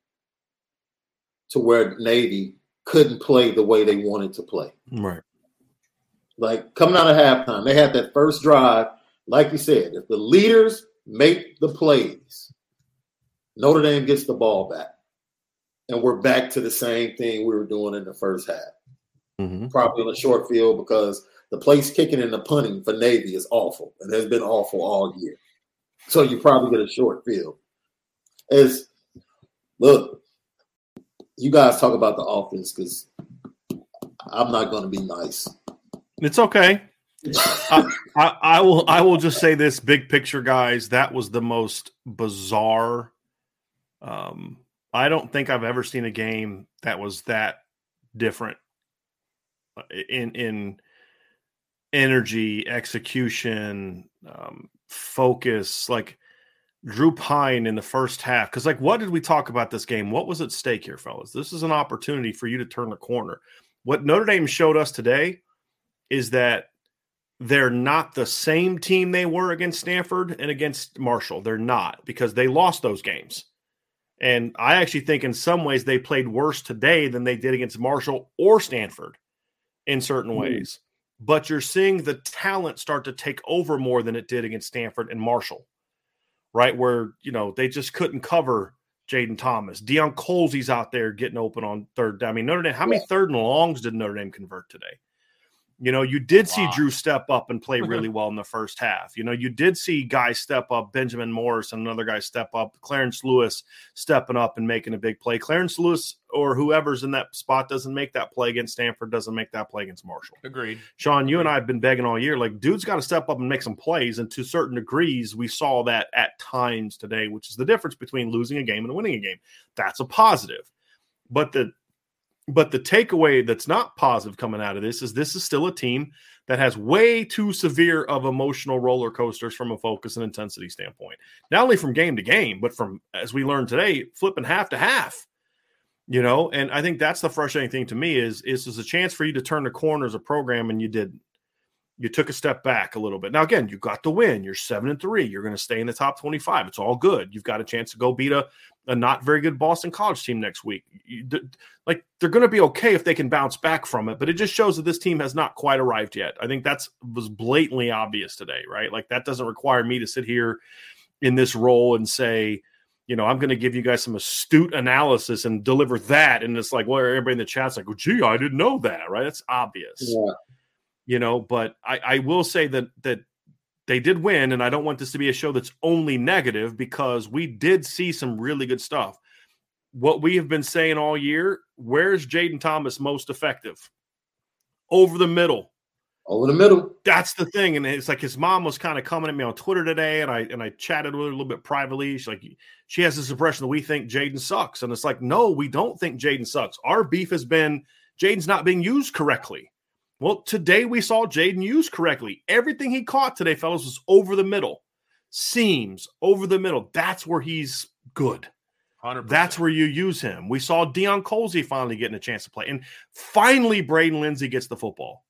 S4: to where Navy couldn't play the way they wanted to play.
S1: Right.
S4: Like coming out of halftime, they had that first drive. Like you said, if the leaders make the plays, Notre Dame gets the ball back and we're back to the same thing we were doing in the first half. Mm-hmm. Probably on a short field because the place kicking and the punting for Navy is awful and has been awful all year. So you probably get a short field. As look, you guys talk about the offense because I'm not going to be nice.
S1: It's okay. I, I, I will. I will just say this: big picture, guys. That was the most bizarre um, I don't think I've ever seen a game that was that different uh, in in energy, execution, um, focus. Like Drew Pyne in the first half, because like, what did we talk about this game? What was at stake here, fellas? This is an opportunity for you to turn the corner. What Notre Dame showed us today is that they're not the same team they were against Stanford and against Marshall. They're not because they lost those games. And I actually think in some ways they played worse today than they did against Marshall or Stanford in certain mm. ways. But you're seeing the talent start to take over more than it did against Stanford and Marshall, right? Where, you know, they just couldn't cover Jayden Thomas. Deion Colzie's out there getting open on third. I mean, Notre Dame, how many third and longs did Notre Dame convert today? You know, you did see Drew step up and play really well in the first half. You know, you did see guys step up, Benjamin Morrison and another guy step up, Clarence Lewis stepping up and making a big play. Clarence Lewis or whoever's in that spot doesn't make that play against Stanford, doesn't make that play against Marshall.
S2: Agreed.
S1: Sean, you and I have been begging all year, like, dude's got to step up and make some plays. And to certain degrees, we saw that at times today, which is the difference between losing a game and winning a game. That's a positive. But the but the takeaway that's not positive coming out of this is this is still a team that has way too severe of emotional roller coasters from a focus and intensity standpoint. Not only from game to game, but from as we learned today, flipping half to half. You know, and I think that's the frustrating thing to me is is is a chance for you to turn the corner as a program, and you didn't you took a step back a little bit. Now, again, you got the win. You're seven and three. You're going to stay in the top 25. It's all good. You've got a chance to go beat a, a not very good Boston College team next week. You, like they're going to be okay if they can bounce back from it, but it just shows that this team has not quite arrived yet. I think that's was blatantly obvious today, right? Like that doesn't require me to sit here in this role and say, you know, I'm going to give you guys some astute analysis and deliver that. And it's like, well, everybody in the chat's like, well, gee, I didn't know that, right? It's obvious. Yeah you know. But I, I will say that that they did win, and I don't want this to be a show that's only negative because we did see some really good stuff. what we have been saying all year. Where's Jayden Thomas most effective? Over the middle.
S4: Over the middle.
S1: That's the thing. And it's like his mom was kind of coming at me on Twitter today, and I and I chatted with her a little bit privately. She's like, she has this impression that we think Jayden sucks. And it's like, no, we don't think Jayden sucks. Our beef has been Jayden's not being used correctly. Well, today we saw Jayden used correctly. Everything he caught today, fellas, was over the middle, seams over the middle. That's where he's good. 100%. That's where you use him. We saw Deion Colzie finally getting a chance to play, and finally Braden Lenzy gets the football.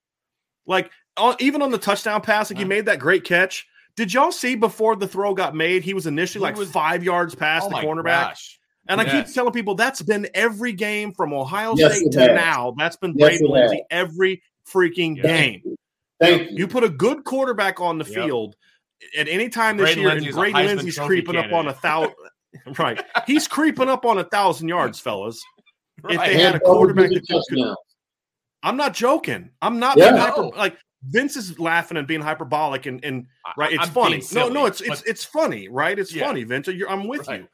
S1: Like uh, even on the touchdown pass, like he made that great catch. Did y'all see before the throw got made? He was initially he like was, five yards past oh the cornerback. Gosh. And yes. I keep telling people that's been every game from Ohio yes, State to has. now. That's been yes, Braden Lenzy every freaking yes. game.
S4: Thank you.
S1: You put a good quarterback on the yep. field at any time this Braden year, Lenzy's and Braden Lenzy's creeping candidate. up on a thousand. right, he's creeping up on a thousand yards, fellas. Right. If they had a quarterback that could, I'm not joking. I'm not yeah, hyper, like Vince is laughing and being hyperbolic and, and right. It's I'm funny. No, no, it's it's it's funny, right? It's yeah. funny, Vince. I'm with right. you.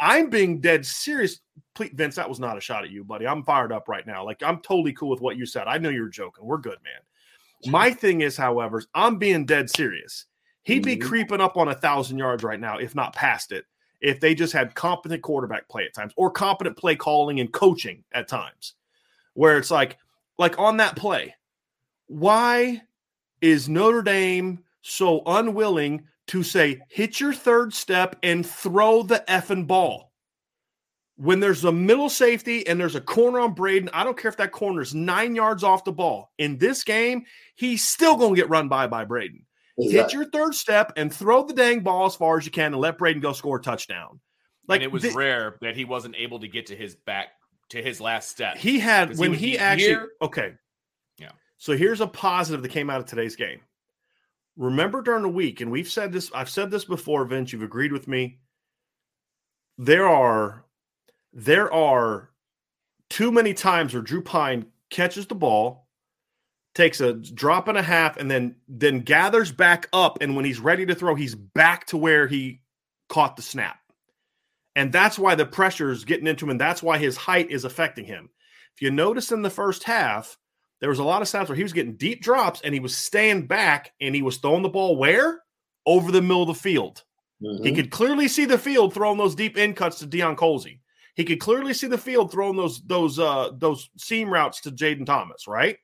S1: I'm being dead serious. Please, Vince, that was not a shot at you, buddy. I'm fired up right now. Like I'm totally cool with what you said. I know you're joking. We're good, man. My thing is, however, I'm being dead serious. He'd be mm-hmm. creeping up on a thousand yards right now, if not past it, if they just had competent quarterback play at times or competent play calling and coaching at times, where it's like, like on that play, why is Notre Dame so unwilling to say, hit your third step and throw the effing ball. When there's a middle safety and there's a corner on Braden, I don't care if that corner is nine yards off the ball. In this game, he's still going to get run by by Braden. Exactly. Hit your third step and throw the dang ball as far as you can and let Braden go score a touchdown.
S2: Like and it was th- rare that he wasn't able to get to his back to his last step.
S1: He had when he, he actually here, okay. Yeah. So here's a positive that came out of today's game remember during the week, and we've said this, I've said this before, Vince, you've agreed with me. There are there are too many times where Drew Pyne catches the ball, takes a drop and a half, and then then gathers back up. And when he's ready to throw, he's back to where he caught the snap. And that's why the pressure is getting into him, and that's why his height is affecting him. If you notice in the first half, there was a lot of snaps where he was getting deep drops and he was staying back and he was throwing the ball where? Over the middle of the field. Mm-hmm. He could clearly see the field throwing those deep in cuts to Deion Colzie. He could clearly see the field throwing those those uh those seam routes to Jayden Thomas, right?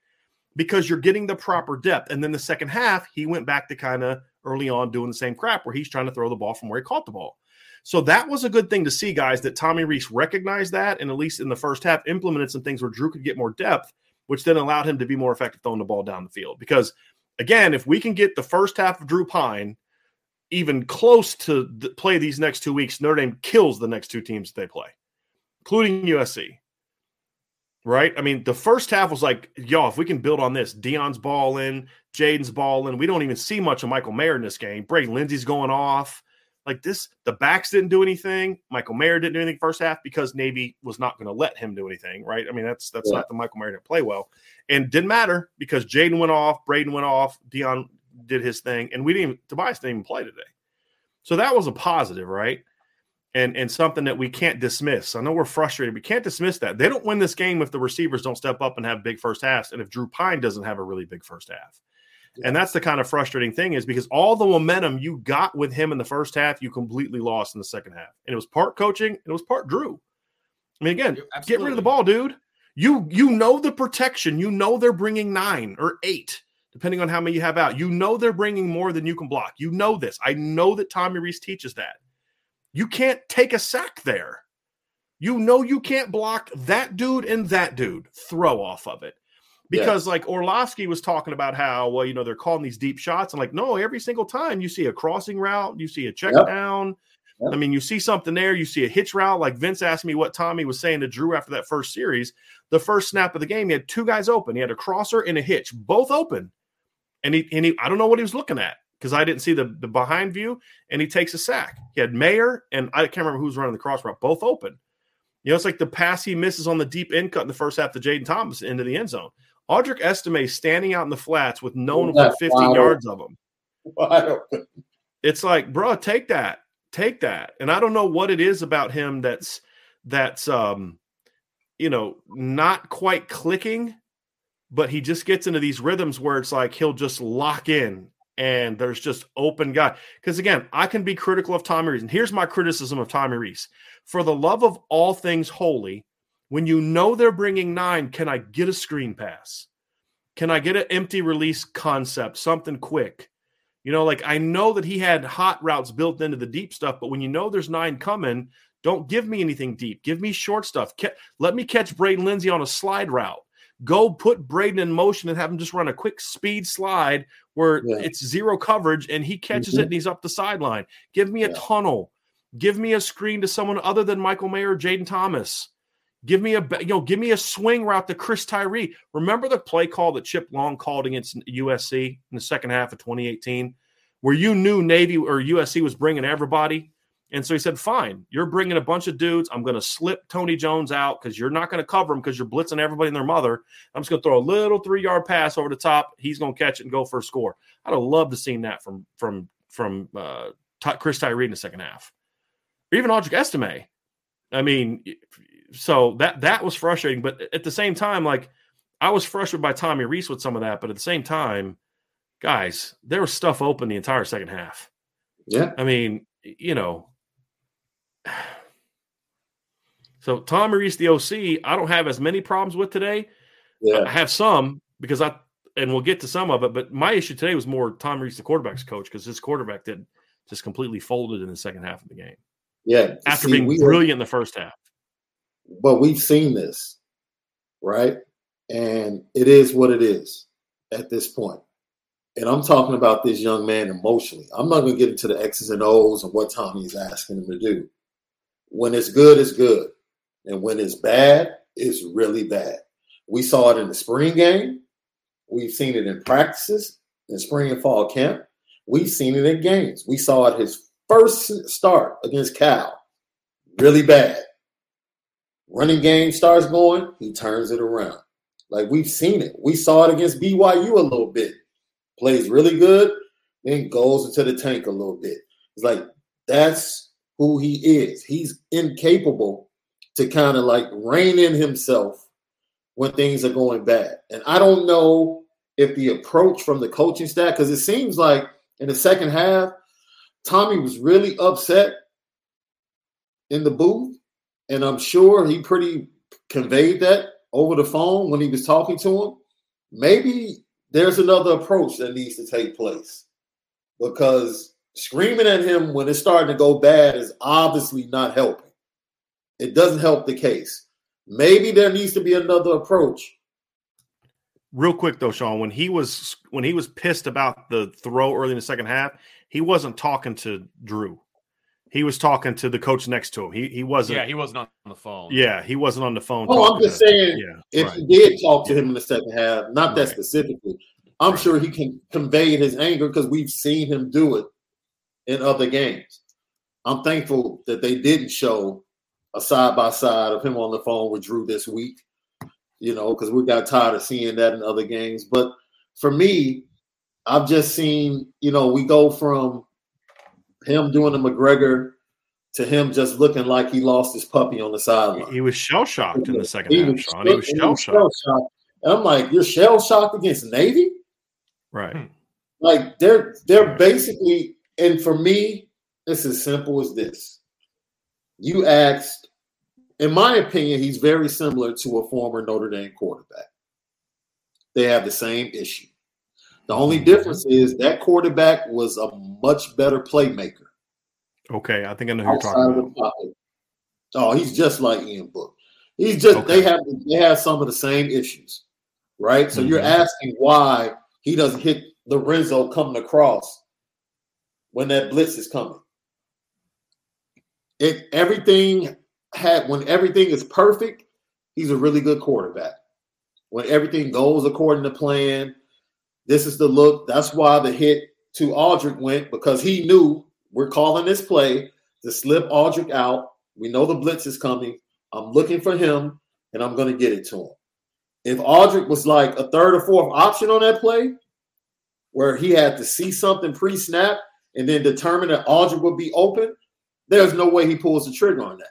S1: Because you're getting the proper depth. And then the second half, he went back to kind of early on doing the same crap where he's trying to throw the ball from where he caught the ball. So that was a good thing to see, guys, that Tommy Rees recognized that and at least in the first half implemented some things where Drew could get more depth which then allowed him to be more effective throwing the ball down the field. Because again, if we can get the first half of Drew Pyne even close to play these next two weeks, Notre Dame kills the next two teams that they play, including USC. Right? I mean, the first half was like, y'all, if we can build on this, Deion's balling, Jayden's balling. We don't even see much of Michael Mayer in this game. Braden Lenzy's going off. Like this, the backs didn't do anything. Michael Mayer didn't do anything first half because Navy was not going to let him do anything, right? I mean, that's that's yeah. not the Michael Mayer didn't play well, and didn't matter because Jayden went off, Braden went off, Deion did his thing, and we didn't. Even, Tobias didn't even play today, so that was a positive, right? And and something that we can't dismiss. I know we're frustrated. We can't dismiss that. They don't win this game if the receivers don't step up and have big first halves, and if Drew Pyne doesn't have a really big first half. And that's the kind of frustrating thing is because all the momentum you got with him in the first half, you completely lost in the second half. And it was part coaching, and it was part Drew. I mean, again, Absolutely. get rid of the ball, dude. You you know the protection. You know they're bringing nine or eight, depending on how many you have out. You know they're bringing more than you can block. You know this. I know that Tommy Rees teaches that. You can't take a sack there. You know you can't block that dude and that dude. Throw off of it because yeah. like Orlovsky was talking about how well you know they're calling these deep shots and like no every single time you see a crossing route you see a check yep. down yep. I mean you see something there you see a hitch route like Vince asked me what Tommy was saying to Drew after that first series the first snap of the game he had two guys open he had a crosser and a hitch both open and he and he I don't know what he was looking at because I didn't see the the behind view and he takes a sack he had Mayer and I can't remember who's running the cross route both open you know it's like the pass he misses on the deep end cut in the first half to Jayden Thomas into the end zone Audric Estime standing out in the flats with no one within 15 yards of him. It's like, bro, take that. Take that. And I don't know what it is about him that's that's um you know not quite clicking but he just gets into these rhythms where it's like he'll just lock in and there's just open guy because again i can be critical of tommy Rees. and here's my criticism of tommy Rees for the love of all things holy when you know they're bringing nine can i get a screen pass can i get an empty release concept something quick you know like i know that he had hot routes built into the deep stuff but when you know there's nine coming don't give me anything deep. Give me short stuff. Let me catch Braden Lenzy on a slide route. Go put Braden in motion and have him just run a quick speed slide where yeah. it's zero coverage and he catches mm-hmm. it and he's up the sideline. Give me a yeah. tunnel. Give me a screen to someone other than Michael Mayer or Jayden Thomas. Give me a you know, give me a swing route to Chris Tyree. Remember the play call that Chip Long called against USC in the second half of 2018, where you knew Navy or USC was bringing everybody and so he said, Fine, you're bringing a bunch of dudes. I'm going to slip Tony Jones out because you're not going to cover him because you're blitzing everybody and their mother. I'm just going to throw a little three yard pass over the top. He's going to catch it and go for a score. I'd have loved to seen that from from from uh, Chris Tyree in the second half, or even Audric Estime. I mean, so that that was frustrating. But at the same time, like I was frustrated by Tommy Rees with some of that. But at the same time, guys, there was stuff open the entire second half.
S4: Yeah,
S1: I mean, you know, so Tom Rees, the OC, I don't have as many problems with today. Yeah. I have some because I and we'll get to some of it, but my issue today was more Tom Rees, the quarterback's coach, because his quarterback did just completely folded in the second half of the game.
S4: Yeah.
S1: After see, being brilliant in the first half.
S4: But we've seen this, right? And it is what it is at this point. And I'm talking about this young man emotionally. I'm not going to get into the X's and O's and what Tommy is asking him to do. When it's good, it's good. And when it's bad, it's really bad. We saw it in the spring game. We've seen it in practices in spring and fall camp. We've seen it in games. We saw it his first start against Cal. Really bad. Running game starts going, he turns it around. Like we've seen it. We saw it against BYU a little bit. Plays really good, then goes into the tank a little bit. It's like that's who he is. He's incapable to kind of like rein in himself when things are going bad. And I don't know if the approach from the coaching staff, because it seems like in the second half, Tommy was really upset in the booth. And I'm sure he pretty conveyed that over the phone when he was talking to him. Maybe there's another approach that needs to take place because screaming at him when it's starting to go bad is obviously not helping. It doesn't help the case. Maybe there needs to be another approach.
S1: Real quick though, Sean, when he was when he was pissed about the throw early in the second half, he wasn't talking to Drew. He was talking to the coach next to him. He he wasn't.
S2: Yeah, he wasn't on the phone.
S1: Yeah, he wasn't on the phone.
S4: Oh, I'm just saying. Yeah, if right. he did talk to him in the second half, not that right. specifically, I'm right. sure he can convey his anger because we've seen him do it in other games. I'm thankful that they didn't show a side by side of him on the phone with Drew this week, you know, because we got tired of seeing that in other games. But for me, I've just seen, you know, we go from him doing the McGregor to him just looking like he lost his puppy on the sideline.
S1: He was shell shocked in the second he half, was, Sean. He was shell shocked.
S4: I'm like, you're shell shocked against Navy,
S1: right? Hmm.
S4: Like they're they're basically and for me, it's as simple as this. You asked, in my opinion, he's very similar to a former Notre Dame quarterback. They have the same issue. The only mm-hmm. difference is that quarterback was a much better playmaker.
S1: Okay, I think I know who you're talking about.
S4: Oh, he's just like Ian Book. He's just okay. they have they have some of the same issues, right? So mm-hmm. you're asking why he doesn't hit Rizzo coming across when that blitz is coming. If everything had when everything is perfect, he's a really good quarterback. When everything goes according to plan, this is the look. That's why the hit to Audric went because he knew we're calling this play to slip Audric out. We know the blitz is coming. I'm looking for him and I'm going to get it to him. If Audric was like a third or fourth option on that play, where he had to see something pre snap and then determine that Audric would be open, there's no way he pulls the trigger on that.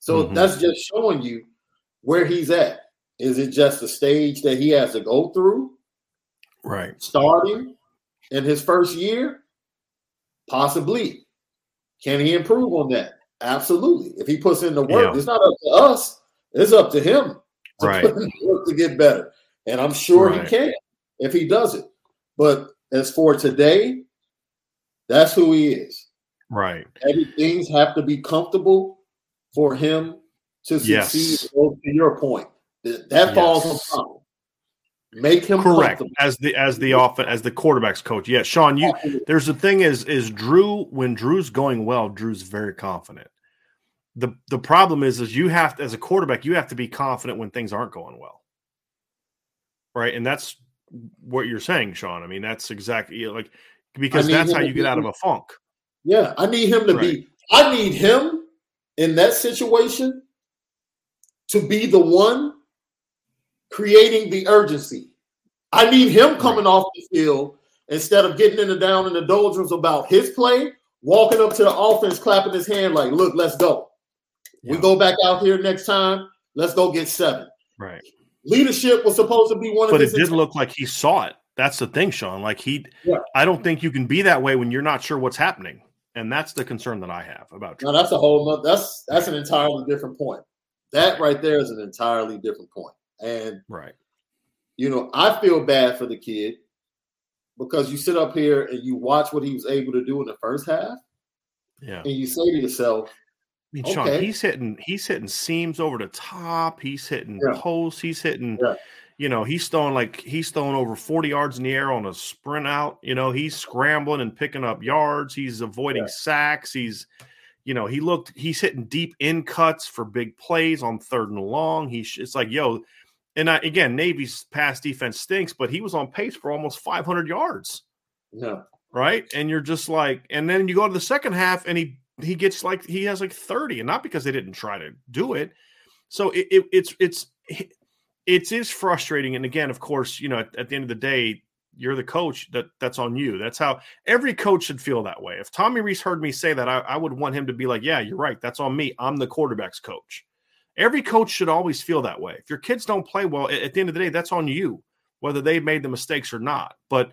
S4: So mm-hmm. that's just showing you where he's at. Is it just a stage that he has to go through?
S1: Right.
S4: Starting in his first year? Possibly. Can he improve on that? Absolutely. If he puts in the work, yeah. it's not up to us. It's up to him
S1: to right.
S4: to get better. And I'm sure right. he can if he does it. But as for today, that's who he is.
S1: Right.
S4: Things have to be comfortable for him to succeed. Yes. To your point, that, that falls yes. on Tom. Make him
S1: correct as the as the offense as the quarterbacks coach. Yeah, Sean. You there's the thing is is Drew when Drew's going well, Drew's very confident. The the problem is is you have to as a quarterback you have to be confident when things aren't going well. Right, and that's what you're saying, Sean. I mean, that's exactly like because that's how you get out of a funk.
S4: Yeah, I need him to right. be. I need him in that situation to be the one creating the urgency. I need him coming off the field instead of getting in the down in the doldrums about his play, walking up to the offense, clapping his hand like, "Look, let's go. Yeah. We go back out here next time. Let's go get seven.
S1: Right.
S4: Leadership was supposed to be one
S1: but
S4: of.
S1: But it did look like he saw it. That's the thing, Sean. Like he, yeah. I don't think you can be that way when you're not sure what's happening and that's the concern that I have about.
S4: No, that's a whole. That's that's an entirely different point. That right there is an entirely different point. And
S1: right,
S4: you know, I feel bad for the kid because you sit up here and you watch what he was able to do in the first half.
S1: Yeah,
S4: and you say to yourself,
S1: I mean, Sean, okay. he's hitting he's hitting seams over the top. He's hitting yeah. posts. He's hitting. Yeah you know, he's throwing like he's throwing over 40 yards in the air on a sprint out. You know, he's scrambling and picking up yards. He's avoiding yeah. sacks. He's, you know, he looked, he's hitting deep in cuts for big plays on third and long. He's, it's like, yo, and I, again, Navy's pass defense stinks, but he was on pace for almost 500 yards.
S4: Yeah.
S1: Right. And you're just like, and then you go to the second half and he, he gets like, he has like 30 and not because they didn't try to do it. So it, it it's, it's, it is frustrating. And again, of course, you know, at, at, the end of the day, you're the coach. That that's on you. That's how every coach should feel that way. If Tommy Rees heard me say that, I, I would want him to be like, "Yeah, you're right. That's on me. I'm the quarterback's coach." Every coach should always feel that way. If your kids don't play well, at, the end of the day, that's on you, whether they made the mistakes or not. But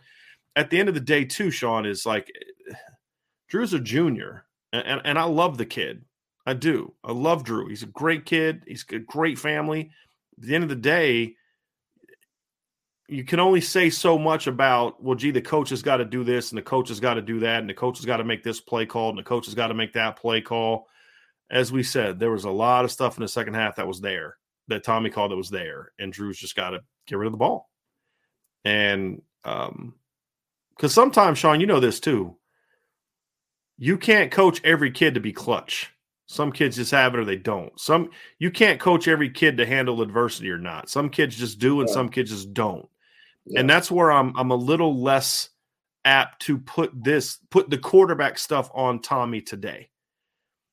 S1: at the end of the day, too, Sean is like, Drew's a junior, and, and, and I love the kid. I do. I love Drew. He's a great kid. He's a great family at the end of the day, you can only say so much about, well, gee, the coach has got to do this and the coach has got to do that and the coach has got to make this play call and the coach has got to make that play call. As we said, there was a lot of stuff in the second half that was there that Tommy called that was there, and Drew's just got to get rid of the ball. And um, because sometimes, Sean, you know this too. You can't coach every kid to be clutch. Some kids just have it or they don't. Some you can't coach every kid to handle adversity or not. Some kids just do and yeah. some kids just don't. Yeah. And that's where I'm I'm a little less apt to put this put the quarterback stuff on Tommy today.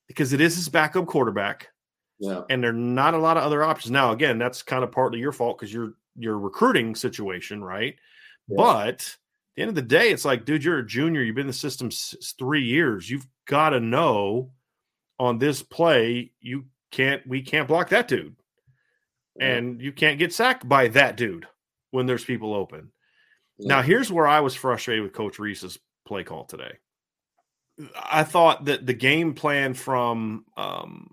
S1: Because it is his backup quarterback.
S4: Yeah.
S1: And there are not a lot of other options. Now, again, that's kind of partly your fault because you're your recruiting situation, right? Yeah. But at the end of the day, it's like, dude, you're a junior. You've been in the system three years. You've got to know on this play, you can't we can't block that dude. And you can't get sacked by that dude when there's people open. Yeah. Now, here's where I was frustrated with Coach Rees's play call today. I thought that the game plan from um,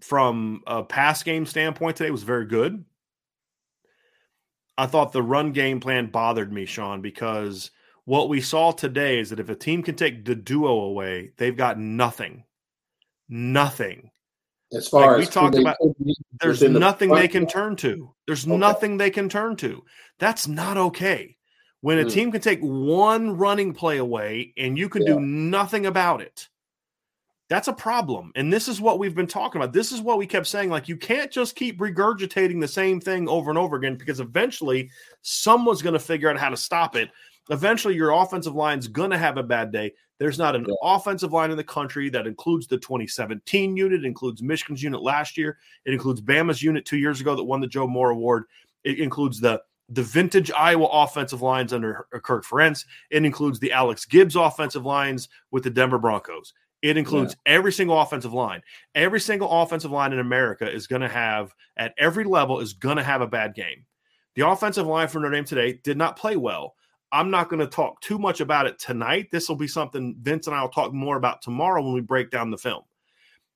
S1: from a pass game standpoint today was very good. I thought the run game plan bothered me, Sean, because what we saw today is that if a team can take the duo away, they've got nothing nothing.
S4: As far like
S1: as we talked about, there's nothing the they can turn to. There's okay. nothing they can turn to. That's not okay. When a mm. team can take one running play away and you can yeah. do nothing about it, that's a problem. And this is what we've been talking about. This is what we kept saying. Like, you can't just keep regurgitating the same thing over and over again because eventually someone's going to figure out how to stop it. Eventually, your offensive line's going to have a bad day. There's not an yeah. offensive line in the country that includes the 2017 unit, includes Michigan's unit last year. It includes Bama's unit two years ago that won the Joe Moore Award. It includes the the vintage Iowa offensive lines under uh, Kirk Ferentz. It includes the Alex Gibbs offensive lines with the Denver Broncos. It includes yeah. every single offensive line. Every single offensive line in America is going to have, at every level, is going to have a bad game. The offensive line for Notre Dame today did not play well. I'm not going to talk too much about it tonight. This will be something Vince and I will talk more about tomorrow when we break down the film.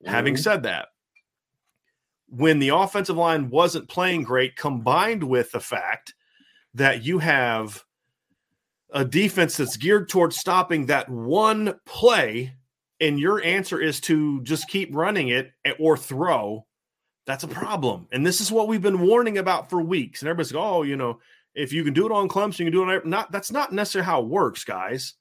S1: Mm-hmm. Having said that, when the offensive line wasn't playing great, combined with the fact that you have a defense that's geared towards stopping that one play, and your answer is to just keep running it or throw, that's a problem. And this is what we've been warning about for weeks. And everybody's like, oh, you know, if you can do it on Clemson, you can do it on not that's not necessarily how it works, guys.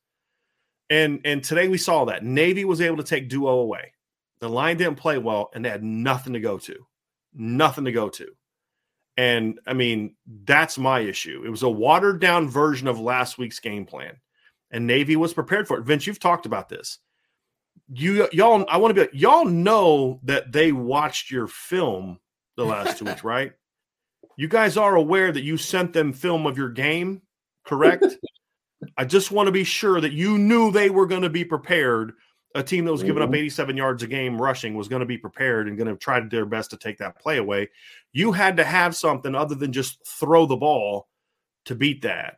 S1: And and today we saw that Navy was able to take duo away. The line didn't play well, and they had nothing to go to, nothing to go to. And I mean, that's my issue. It was a watered down version of last week's game plan, and Navy was prepared for it. Vince, you've talked about this. You y'all, I want to be y'all know that they watched your film the last two weeks, right? You guys are aware that you sent them film of your game, correct? I just want to be sure that you knew they were going to be prepared. A team that was giving up mm-hmm. 87 yards a game rushing was going to be prepared and going to try to do their best to take that play away. You had to have something other than just throw the ball to beat that.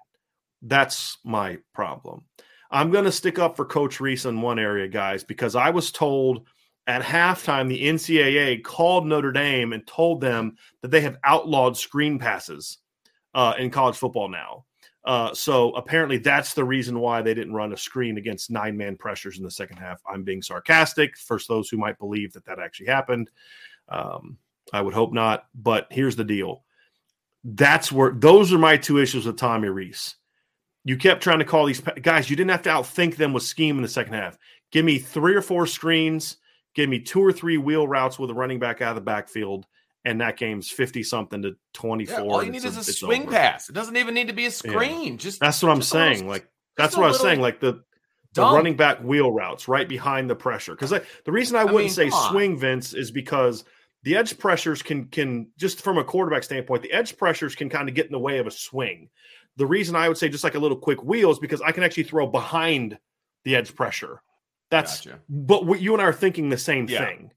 S1: That's my problem. I'm going to stick up for Coach Rees in one area, guys, because I was told – at halftime, the NCAA called Notre Dame and told them that they have outlawed screen passes uh, in college football now. Uh, so apparently, that's the reason why they didn't run a screen against nine man pressures in the second half. I'm being sarcastic for those who might believe that that actually happened. Um, I would hope not. But here's the deal that's where those are my two issues with Tommy Rees. You kept trying to call these guys, you didn't have to outthink them with scheme in the second half. Give me three or four screens Give me two or three wheel routes with a running back out of the backfield, and that game's 50 something to 24. Yeah,
S2: all you need is a swing over. pass. It doesn't even need to be a screen. Yeah. Just
S1: that's what I'm saying. Like that's what I was saying. Like the the running back wheel routes right behind the pressure. Because the reason I, I wouldn't mean, say swing, Vince, is because the edge pressures can can just from a quarterback standpoint, the edge pressures can kind of get in the way of a swing. The reason I would say just like a little quick wheel is because I can actually throw behind the edge pressure. That's gotcha. but what you and I are thinking the same yeah. thing.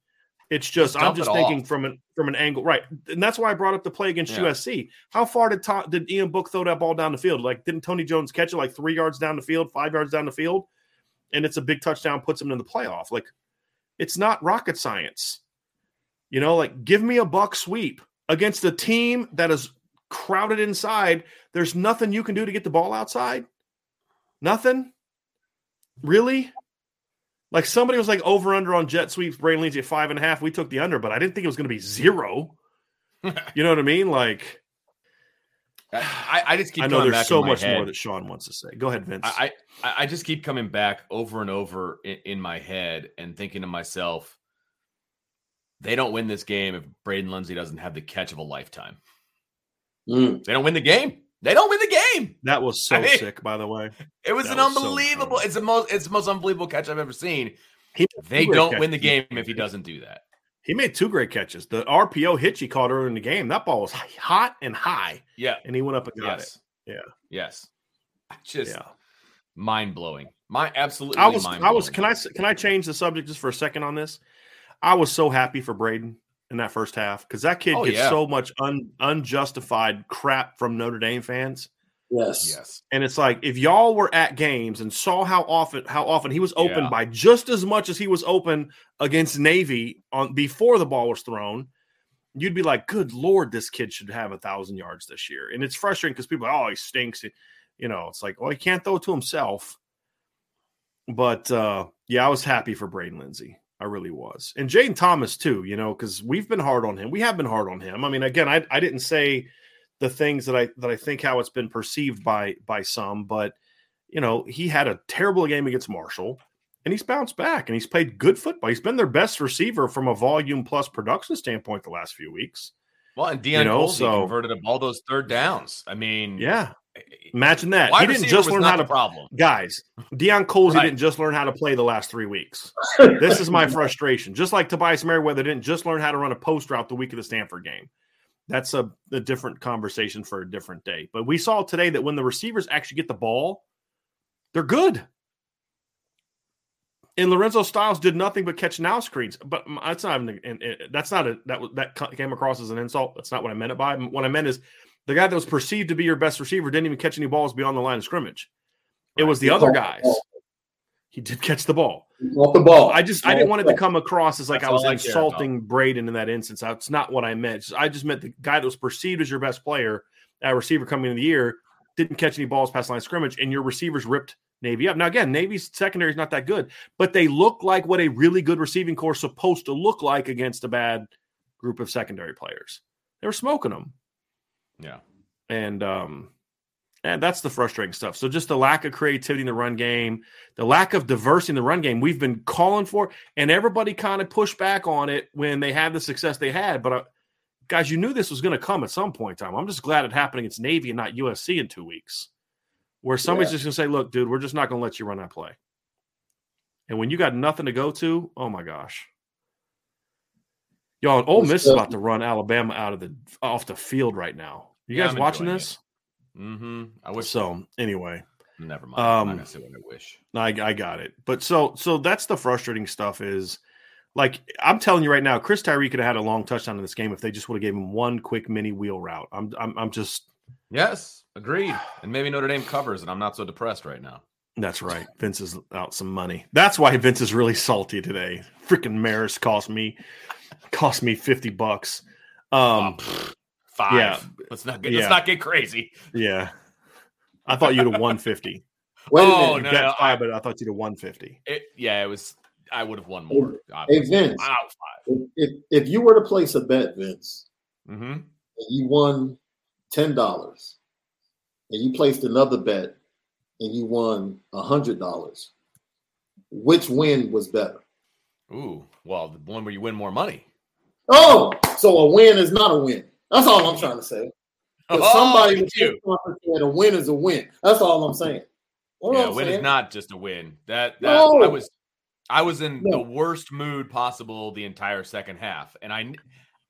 S1: It's just, just I'm just thinking off. from an from an angle, right? And that's why I brought up the play against yeah. USC. How far did Tom, did Ian Book throw that ball down the field? Like, didn't Tony Jones catch it like three yards down the field, five yards down the field, and it's a big touchdown, puts him in the playoff? Like, it's not rocket science. You know, like give me a buck sweep against a team that is crowded inside. There's nothing you can do to get the ball outside. Nothing. Really? Like somebody was like over under on jet sweeps, Braden Lenzy at five and a half. We took the under, but I didn't think it was going to be zero. you know what I mean? Like,
S2: I, I just keep.
S1: I know there's so much head. more that Sean wants to say. Go ahead, Vince.
S2: I I, I just keep coming back over and over in, in, my head and thinking to myself, they don't win this game if Braden Lenzy doesn't have the catch of a lifetime. Mm. They don't win the game. They don't win the game.
S1: That was so I mean, sick, by the way.
S2: It was that an was unbelievable. So it's the most. It's the most unbelievable catch I've ever seen. He, they don't win the game if he doesn't do that.
S1: He made two great catches. The RPO hitch he caught earlier in the game. That ball was hot and high.
S2: Yeah,
S1: and he went up and got
S2: yes.
S1: it. Yeah.
S2: Yes. Just yeah. mind blowing. My absolutely. I
S1: was. I was. Can I? Can I change the subject just for a second on this? I was so happy for Braden in that first half because that kid oh, gets yeah. so much un, unjustified crap from Notre Dame fans.
S4: Yes.
S2: Yes.
S1: And it's like if y'all were at games and saw how often how often he was open yeah. by just as much as he was open against Navy on before the ball was thrown, you'd be like, "Good lord, this kid should have a thousand yards this year." And it's frustrating because people, are, oh, he stinks. You know, it's like, well, he can't throw it to himself. But uh, yeah, I was happy for Braden Lenzy. I really was. And Jayden Thomas too, you know, because we've been hard on him. We have been hard on him. I mean, again, I, I didn't say the things that I that I think how it's been perceived by by some, but you know, he had a terrible game against Marshall and he's bounced back and he's played good football. He's been their best receiver from a volume plus production standpoint the last few weeks.
S2: Well, and Deion you know, so, converted all those third downs. I mean,
S1: yeah, Imagine that. Wide he didn't just learn how to
S2: problem.
S1: Guys, Deion Colzie right. didn't just learn how to play the last three weeks. this is my frustration. Just like Tobias Merriweather didn't just learn how to run a post route the week of the Stanford game. That's a, a different conversation for a different day. But we saw today that when the receivers actually get the ball, they're good. and Lorenzo Styles did nothing but catch now screens. But that's not even, and, and that's not a that that came across as an insult. That's not what I meant it by. What I meant is the guy that was perceived to be your best receiver didn't even catch any balls beyond the line of scrimmage. It was the other guys. He did catch the ball.
S4: Off the ball.
S1: I just I didn't want it to come across as like That's I was insulting Braden in that instance. That's not what I meant. I just meant the guy that was perceived as your best player, a receiver coming into the year, didn't catch any balls past line of scrimmage, and your receivers ripped Navy up. Now, again, Navy's secondary is not that good, but they look like what a really good receiving corps is supposed to look like against a bad group of secondary players. They were smoking them.
S2: Yeah.
S1: And um and that's the frustrating stuff. So just the lack of creativity in the run game, the lack of diversity in the run game, we've been calling for, and everybody kind of pushed back on it when they had the success they had. But uh, guys, you knew this was going to come at some point in time. I'm just glad it happened against Navy and not USC in two weeks where somebody's yeah. just going to say, look, dude, we're just not going to let you run that play. And when you got nothing to go to, oh my gosh. Y'all, Ole Miss is about to run Alabama out of the off the field right now. You yeah, guys I'm watching this?
S2: Mm-hmm. I wish
S1: so. Anyway,
S2: never mind. Um, I'm not gonna say what I wish.
S1: I, I got it. But so so that's the frustrating stuff is like I'm telling you right now, Chris Tyree could have had a long touchdown in this game if they just would have gave him one quick mini wheel route. I'm I'm, I'm just
S2: yes. Agreed. And maybe Notre Dame covers, and I'm not so depressed right now.
S1: That's right. Vince is out some money. That's why Vince is really salty today. Freaking Marist cost me cost me 50 bucks. Um
S2: oh, five. Yeah. Let's not get yeah. let's not get crazy.
S1: Yeah. I thought you'd have 150. oh, no, no, five, I, but I thought you'd have 150.
S2: It, yeah, it was I would have won more.
S4: Hey, Vince, wow. if, if you were to place a bet, Vince,
S2: mm-hmm.
S4: you won ten dollars and you placed another bet and you won a hundred dollars, which win was better?
S2: Ooh, well, the one where you win more money.
S4: Oh, so a win is not a win. That's all I'm trying to say. Oh, somebody said a win is a win. That's all I'm saying.
S2: What yeah, I'm win saying. is not just a win. That that no. I was I was in no. the worst mood possible the entire second half, and I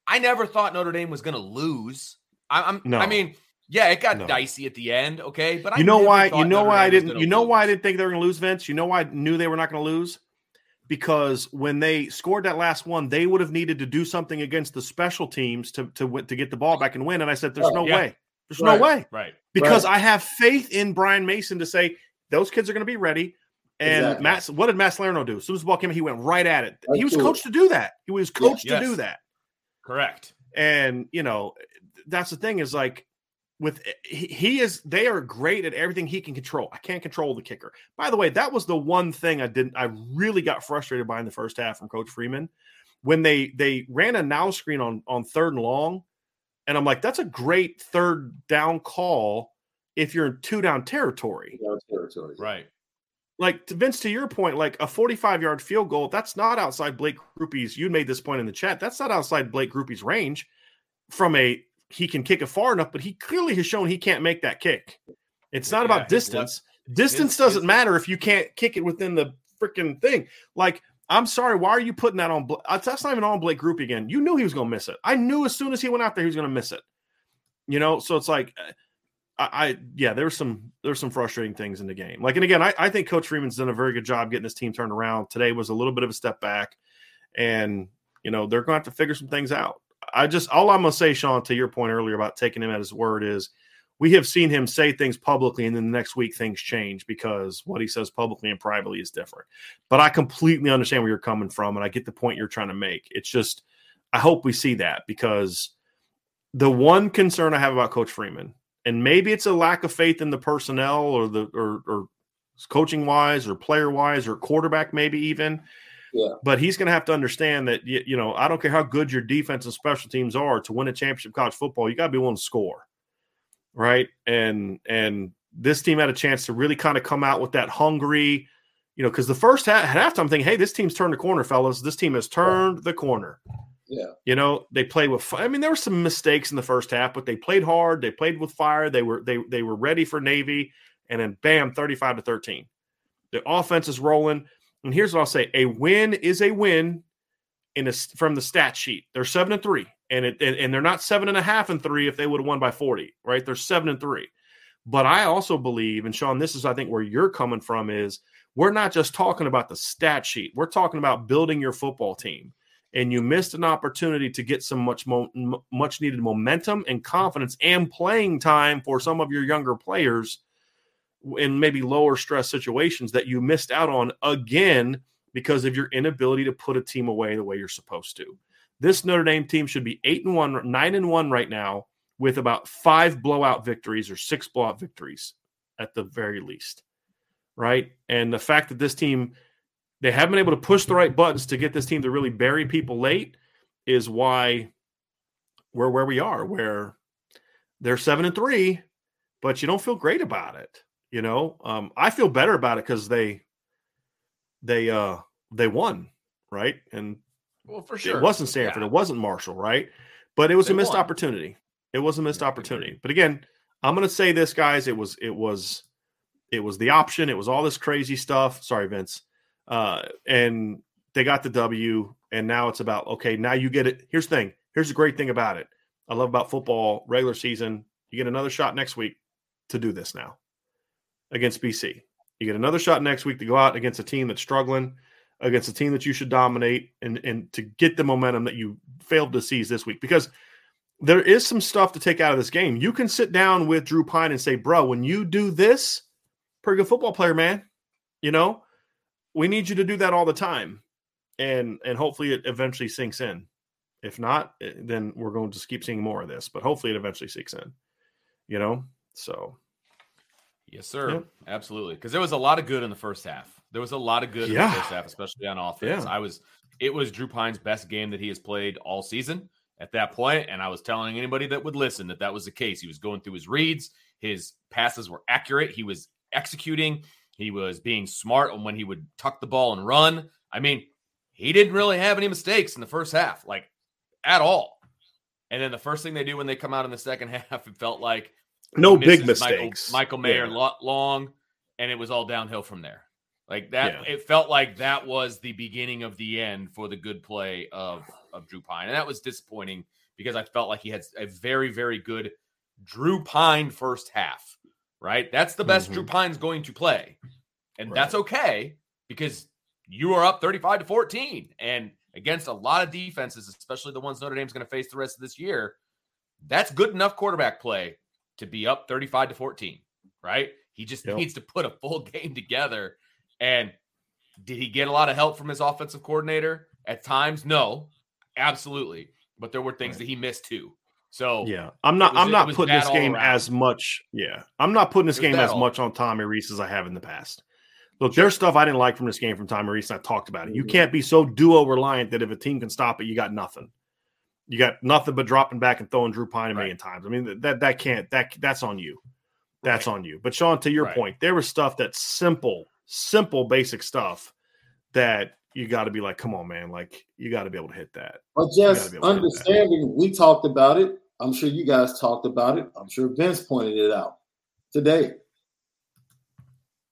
S2: I never thought Notre Dame was going to lose. I, am no. I mean, yeah, it got no. dicey at the end. Okay, but
S1: you know why? You know why I didn't. You know lose. why I didn't think they were going to lose, Vince. You know why I knew they were not going to lose because when they scored that last one, they would have needed to do something against the special teams to to to get the ball back and win. And I said, "There's no yeah. way. There's right. no way."
S2: Right.
S1: Because
S4: right.
S1: I have faith in Brian Mazur to say those kids are going to be ready. And exactly. Matt, what did Matt Salerno do? As soon as the ball came, he went right at it. That's he was cool. coached to do that. He was coached yes. to do that.
S2: Correct.
S1: And you know, that's the thing is like with eh, he is they are great at everything he can control. I can't control the kicker. By the way, that was the one thing I didn't I really got frustrated by in the first half from Coach Freeman when they they ran a now screen on on third and long, and I'm like, that's a great third down call if you're in two down territory.
S4: Down territory,
S2: right?
S1: Like to Vince, to your point, like a 45 yard field goal, that's not outside Blake Grupe's. You made this point in the chat. That's not outside Blake Grupe's range from a he can kick it far enough, but he clearly has shown he can't make that kick. It's not yeah, about distance. Left, distance his, doesn't his, matter if you can't kick it within the freaking thing. Like, I'm sorry, why are you putting that on? Uh, that's not even on Blake Grupe again. You knew he was going to miss it. I knew as soon as he went out there he was going to miss it. You know, so it's like, uh, I, I yeah, there's some there's some frustrating things in the game. Like, and again, I, I think Coach Freeman's done a very good job getting this team turned around. Today was a little bit of a step back, and you know they're going to have to figure some things out. I just all I'm gonna say, Sean, to your point earlier about taking him at his word is we have seen him say things publicly and then the next week things change because what he says publicly and privately is different. But I completely understand where you're coming from and I get the point you're trying to make. It's just I hope we see that because the one concern I have about Coach Freeman, and maybe it's a lack of faith in the personnel or the or, or coaching wise or player wise or quarterback, maybe even
S4: yeah.
S1: But he's going to have to understand that you, you know I don't care how good your defense and special teams are to win a championship college football, you got to be willing to score, right? And and this team had a chance to really kind of come out with that hungry, you know, because the first half, halftime I'm thinking, hey, this team's turned the corner, fellas. This team has turned the corner.
S4: Yeah.
S1: You know, they played with I mean, there were some mistakes in the first half, but they played hard, they played with fire, they were they they were ready for Navy, and then bam, 35 to 13. The offense is rolling. And here's what I'll say: a win is a win in a, from the stat sheet. They're seven and three, and it and, and they're not seven and a half and three if they would have won by forty, right? They're seven and three. But I also believe, and Sean, this is I think where you're coming from is we're not just talking about the stat sheet. We're talking about building your football team. And you missed an opportunity to get some much mo- much needed momentum and confidence and playing time for some of your younger players in maybe lower stress situations that you missed out on again because of your inability to put a team away the way you're supposed to. This Notre Dame team should be 8 and 1, 9 and 1 right now with about 5 blowout victories or 6 blowout victories at the very least right? And the fact that this team they haven't been able to push the right buttons to get this team to really bury people late is why we're where we are, where they're seven and three, but you don't feel great about it. You know, um, I feel better about it because they they uh they won, right? And
S2: well, for sure,
S1: it wasn't Stanford, yeah. it wasn't Marshall, right? But it was
S2: they
S1: a missed
S2: won.
S1: opportunity. It was a missed opportunity. But again, I'm going to say this, guys. It was it was it was the option. It was all this crazy stuff. Sorry, Vince. Uh, and they got the W. And now it's about okay. Now you get it. Here's the thing. Here's the great thing about it. I love about football regular season. You get another shot next week to do this now against BC. You get another shot next week to go out against a team that's struggling, against a team that you should dominate, and and to get the momentum that you failed to seize this week because there is some stuff to take out of this game. You can sit down with Drew Pyne and say, "Bro, when you do this, pretty good football player, man. You know, we need you to do that all the time, and and hopefully it eventually sinks in. If not, eh, then we're going to keep seeing more of this. But hopefully it eventually sinks in. You know, so
S2: yes, sir,
S1: Yep.
S2: absolutely. Because there was a lot of good in the first half. There was a lot of good in the first half, especially on offense.
S1: Yeah.
S2: I was. It was Drew Pyne's best game that he has played all season at that point, and I was telling anybody that would listen that that was the case. He was going through his reads. His passes were accurate. He was executing. He was being smart on when he would tuck the ball and run. I mean, he didn't really have any mistakes in the first half, like at all. And then the first thing they do when they come out in the second half, it felt like
S1: no big mistakes.
S2: Michael, Michael Mayer
S1: Yeah.
S2: long, and it was all downhill from there. Like that,
S1: Yeah.
S2: it felt like that was the beginning of the end for the good play of of Drew Pyne, and that was disappointing because I felt like he had a very very good Drew Pyne first half. Right, that's the best
S1: Mhm.
S2: Drew Pyne's going to play, and
S1: Right.
S2: that's okay because you are up thirty five to fourteen, and against a lot of defenses, especially the ones Notre Dame's going to face the rest of this year, that's good enough quarterback play to be up 35 to 14, right? He just
S1: Yep.
S2: needs to put a full game together. And did he get a lot of help from his offensive coordinator at times? No, absolutely. But there were things that he missed too. So
S1: Yeah, I'm not.
S2: was-
S1: I'm not putting this game as much. Yeah, I'm not putting this game as much on Tommy Rees as I have in the past. Look, there's stuff I didn't like from this game from Tommy Rees, and I talked about it. You
S4: Mhm.
S1: can't be so duo reliant that if a team can stop it, you got nothing. You got nothing but dropping back and throwing Drew Pyne a million times. I mean, that that can't that that's on you. That's on you. But Sean, to your
S2: Right.
S1: point, there was stuff that's simple, simple, basic stuff that you got to be like, come on, man, like you got to be able to hit that.
S4: But just
S1: be able to do that.
S4: understanding, we talked about it. I'm sure you guys talked about it. I'm sure Vince pointed it out today.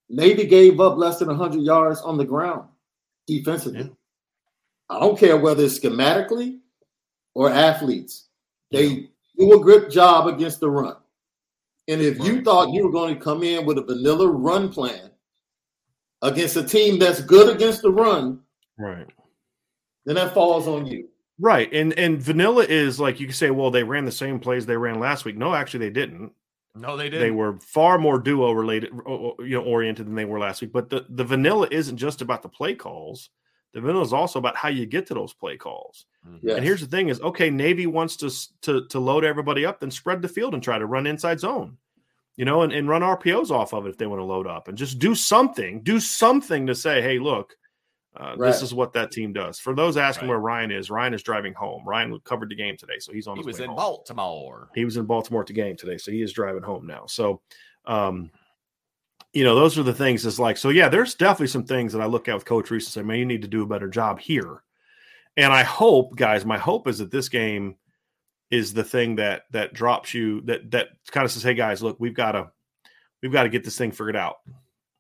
S4: Navy gave up less than 100 yards on the ground defensively.
S1: Yeah.
S4: I don't care whether it's schematically or athletes. They do a grip job against the run. And if you thought you were going to come in with a vanilla run plan against a team that's good against the run,
S1: Right.
S4: then that falls on you.
S1: Right. And and vanilla is like you can say, well, they ran the same plays they ran last week. No, actually they didn't.
S2: no, they did.
S1: They were far more duo related, o- o- you know, oriented than they were last week. But the, the vanilla isn't just about the play calls. The vanilla is also about how you get to those play calls.
S4: Yes.
S1: And here's the thing: is okay, Navy wants to to to load everybody up, then spread the field and try to run inside zone, you know, and, and run RPOs off of it if they want to load up, and just do something, do something to say, hey, look, uh,
S4: Right.
S1: this is what that team does. For those asking
S2: Right.
S1: where Ryan is, Ryan is driving home. Ryan covered the game today, so he's on.
S2: he
S1: his
S2: was
S1: way
S2: in
S1: home.
S2: Baltimore.
S1: He was in Baltimore at the game today, so he is driving home now. So, um, you know, those are the things. Is like, so yeah, there's definitely some things that I look at with Coach Rees and say, man, you need to do a better job here. And I hope, guys, my hope is that this game is the thing that that drops you that that kind of says, hey guys, look, we've got to we've got to get this thing figured out,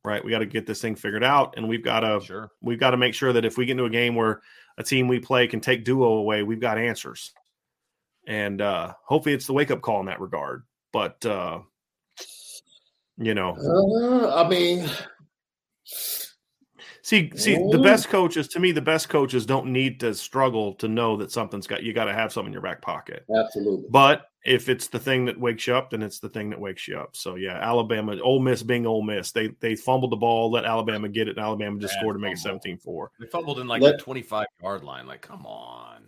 S1: right? We got to get this thing figured out, and we've got to
S2: Sure.
S1: we've got to make sure that if we get into a game where a team we play can take duo away, we've got answers. And uh hopefully it's the wake up call in that regard. But uh you know,
S4: Uh, I mean,
S1: See, see, the best coaches to me, the best coaches don't need to struggle to know that something's got you got to have something in your back pocket.
S4: Absolutely.
S1: But if it's the thing that wakes you up, then it's the thing that wakes you up. So yeah, Alabama, Ole Miss being Ole Miss, they they fumbled the ball, let Alabama get it, and Alabama just
S2: Bad
S1: scored to make it
S2: fumble.
S1: 17-4.
S2: They fumbled in like
S4: Let-
S2: the 25 yard line. Like, come on.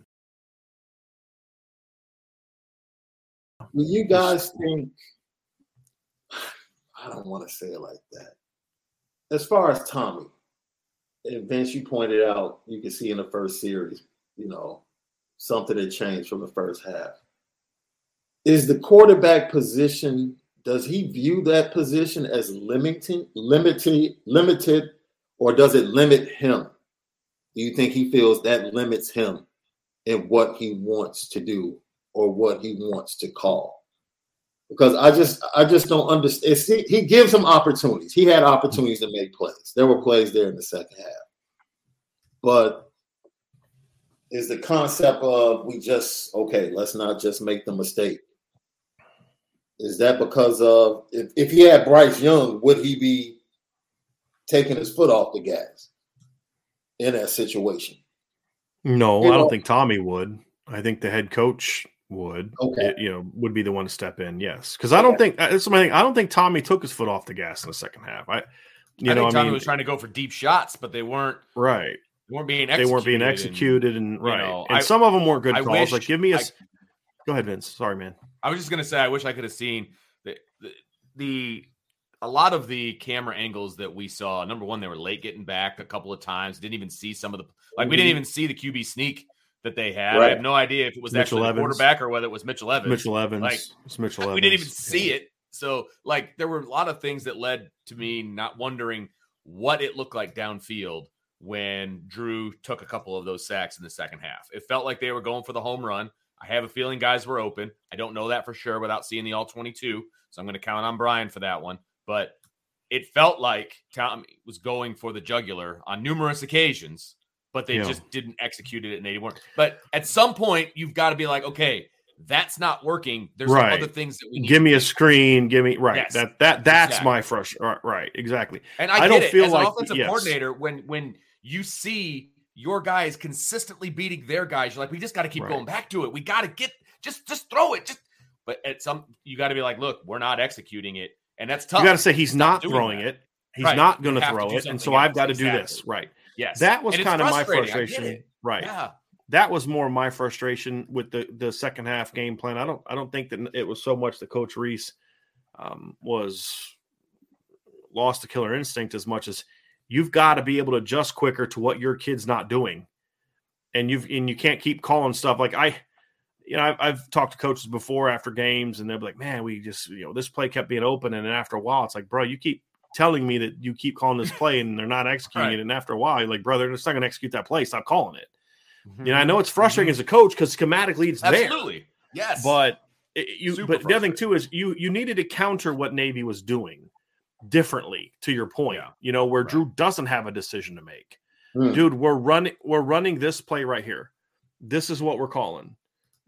S4: Do you guys think? I don't want to say it like that. As far as Tommy, and Vince, you pointed out, you can see in the first series, you know, something had changed from the first half. Is the quarterback position? Does he view that position as limiting, limited, limited, or does it limit him? Do you think he feels that limits him in what he wants to do or what he wants to call? Because I just I just don't understand. It's, he, he gives him opportunities. He had opportunities to make plays. There were plays there in the second half. But is the concept of we just okay, let's not just make the mistake. Is that because of if, if he had Bryce Young, would he be taking his foot off the gas in that situation?
S1: No,
S4: You
S1: I don't think Tommy would. I think the head coach would.
S4: Okay.
S1: It- you know, would be the one to step in. Yes, because I don't think uh, that's my thing. I don't think Tommy took his foot off the gas in the second half. I, you
S2: I
S1: know,
S2: think
S1: I
S2: Tommy
S1: mean,
S2: was trying to go for deep shots, but they weren't.
S1: right.
S2: They weren't being.
S1: They
S2: Executed
S1: weren't being
S2: and-
S1: executed, and, right.
S2: know,
S1: and
S2: I-
S1: some of them weren't good
S2: I
S1: calls.
S2: wish
S1: like, give me a.
S2: I-
S1: s- Go ahead, Vince. Sorry, man.
S2: I was just gonna say, I wish I could have seen the, the the a lot of the camera angles that we saw. Number one, they were late getting back a couple of times. Didn't even see some of the like. We didn't even see the QB sneak that they had. I have no idea if it was
S1: Mitchell
S2: actually the
S1: Evans.
S2: quarterback or whether it was Mitchell Evans.
S1: Mitchell Evans.
S2: like,
S1: it's Mitchell Evans.
S2: we didn't even see it. So like there were a lot of things that led to me not wondering what it looked like downfield when Drew took a couple of those sacks in the second half. It felt like they were going for the home run. I have a feeling guys were open. I don't know that for sure without seeing the all 22. So I'm going to count on Brian for that one. But it felt like Tommy was going for the jugular on numerous occasions, but they
S1: Yeah.
S2: just didn't execute it and they weren't. But at some point, you've got to be like, okay, that's not working. There's
S1: Right.
S2: other things that we need
S1: Give me a screen. Give me right.
S2: Yes.
S1: That that that's
S2: Exactly.
S1: my frustration. Right, exactly.
S2: And I,
S1: I don't
S2: it.
S1: feel
S2: As
S1: like-
S2: an offensive
S1: yes.
S2: coordinator, when when you see your guys consistently beating their guys, you're like, we just got to keep
S1: Right.
S2: going back to it. We got to get just just throw it. Just but at some you got to be like, look, we're not executing it, and that's tough.
S1: You got to say he's not throwing
S2: that.
S1: it. He's
S2: Right.
S1: not going to throw it, and so
S2: something
S1: I've got to do this. Right.
S2: Yes,
S1: That was kind of my
S2: frustrating. I get
S1: frustration. Right.
S2: Yeah,
S1: that was more my frustration with the the second half game plan. I don't I don't think that it was so much that Coach Rees um, was lost the killer instinct as much as you've got to be able to adjust quicker to what your kid's not doing, and you've and you can't keep calling stuff like I. You know, I've, I've talked to coaches before after games, and they'll be like, "Man, we just, you know, this play kept being open." And then after a while, it's like, "Bro, you keep telling me that you keep calling this play, and they're not executing
S2: Right.
S1: it." And after a while, you're like, "Brother, they're not going to execute that play. Stop calling it."
S2: Mm-hmm.
S1: You know, I know it's frustrating as a coach because schematically it's there,
S2: absolutely. Yes,
S1: but it, you.
S2: Super
S1: but the other thing too is you you needed to counter what Navy was doing differently. To your point,
S2: Yeah.
S1: you know, where
S2: Right.
S1: Drew doesn't have a decision to make.
S4: Hmm.
S1: Dude, we're running we're running this play right here. This is what we're calling.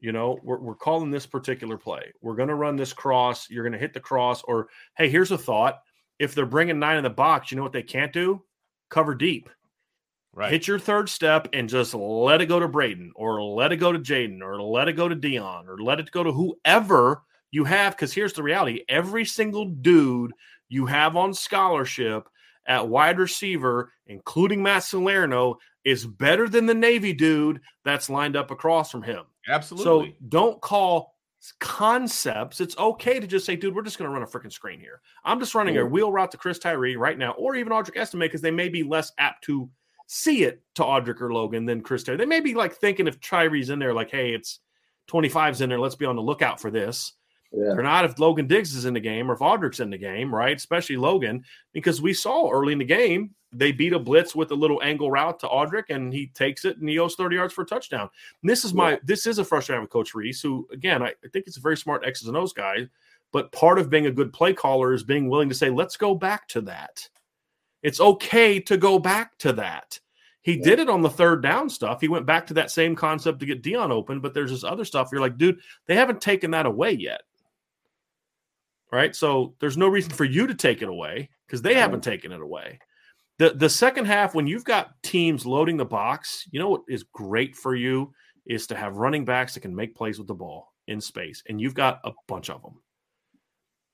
S1: You know, we're, we're calling this particular play. We're going to run this cross. You're going to hit the cross. Or, hey, here's a thought. If they're bringing nine in the box, you know what they can't do? Cover deep
S2: right.
S1: hit your third step and just let it go to Braden or let it go to Jayden or let it go to Deion or let it go to whoever you have. Because here's the reality every single dude you have on scholarship at wide receiver, including Matt Salerno, is better than the Navy dude that's lined up across from him.
S2: Absolutely.
S1: So don't call concepts. It's okay to just say, dude, we're just going to run a freaking screen here. I'm just running a wheel route to Chris Tyree right now, or even Audric Estimé, because they may be less apt to see it to Audric or Logan than Chris Tyree. They may be like thinking if Tyree's in there, like, hey, it's 25's in there. Let's be on the lookout for this.
S4: Yeah.
S1: Or not if Logan Diggs is in the game or if Audric's in the game, right? Especially Logan, because we saw early in the game they beat a blitz with a little angle route to Audric, and he takes it and he goes 30 yards for a touchdown. And this is my this is a frustration with Coach Rees, who again I, I think it's a very smart X's and O's guy, but part of being a good play caller is being willing to say, let's go back to that. It's okay to go back to that. He
S4: Yeah.
S1: did it on the third down stuff. He went back to that same concept to get Deion open, but there's this other stuff. You're like, dude, they haven't taken that away yet. Right. So there's no reason for you to take it away because they haven't taken it away. the the second half when you've got teams loading the box, you know what is great for you is to have running backs that can make plays with the ball in space, and you've got a bunch of them,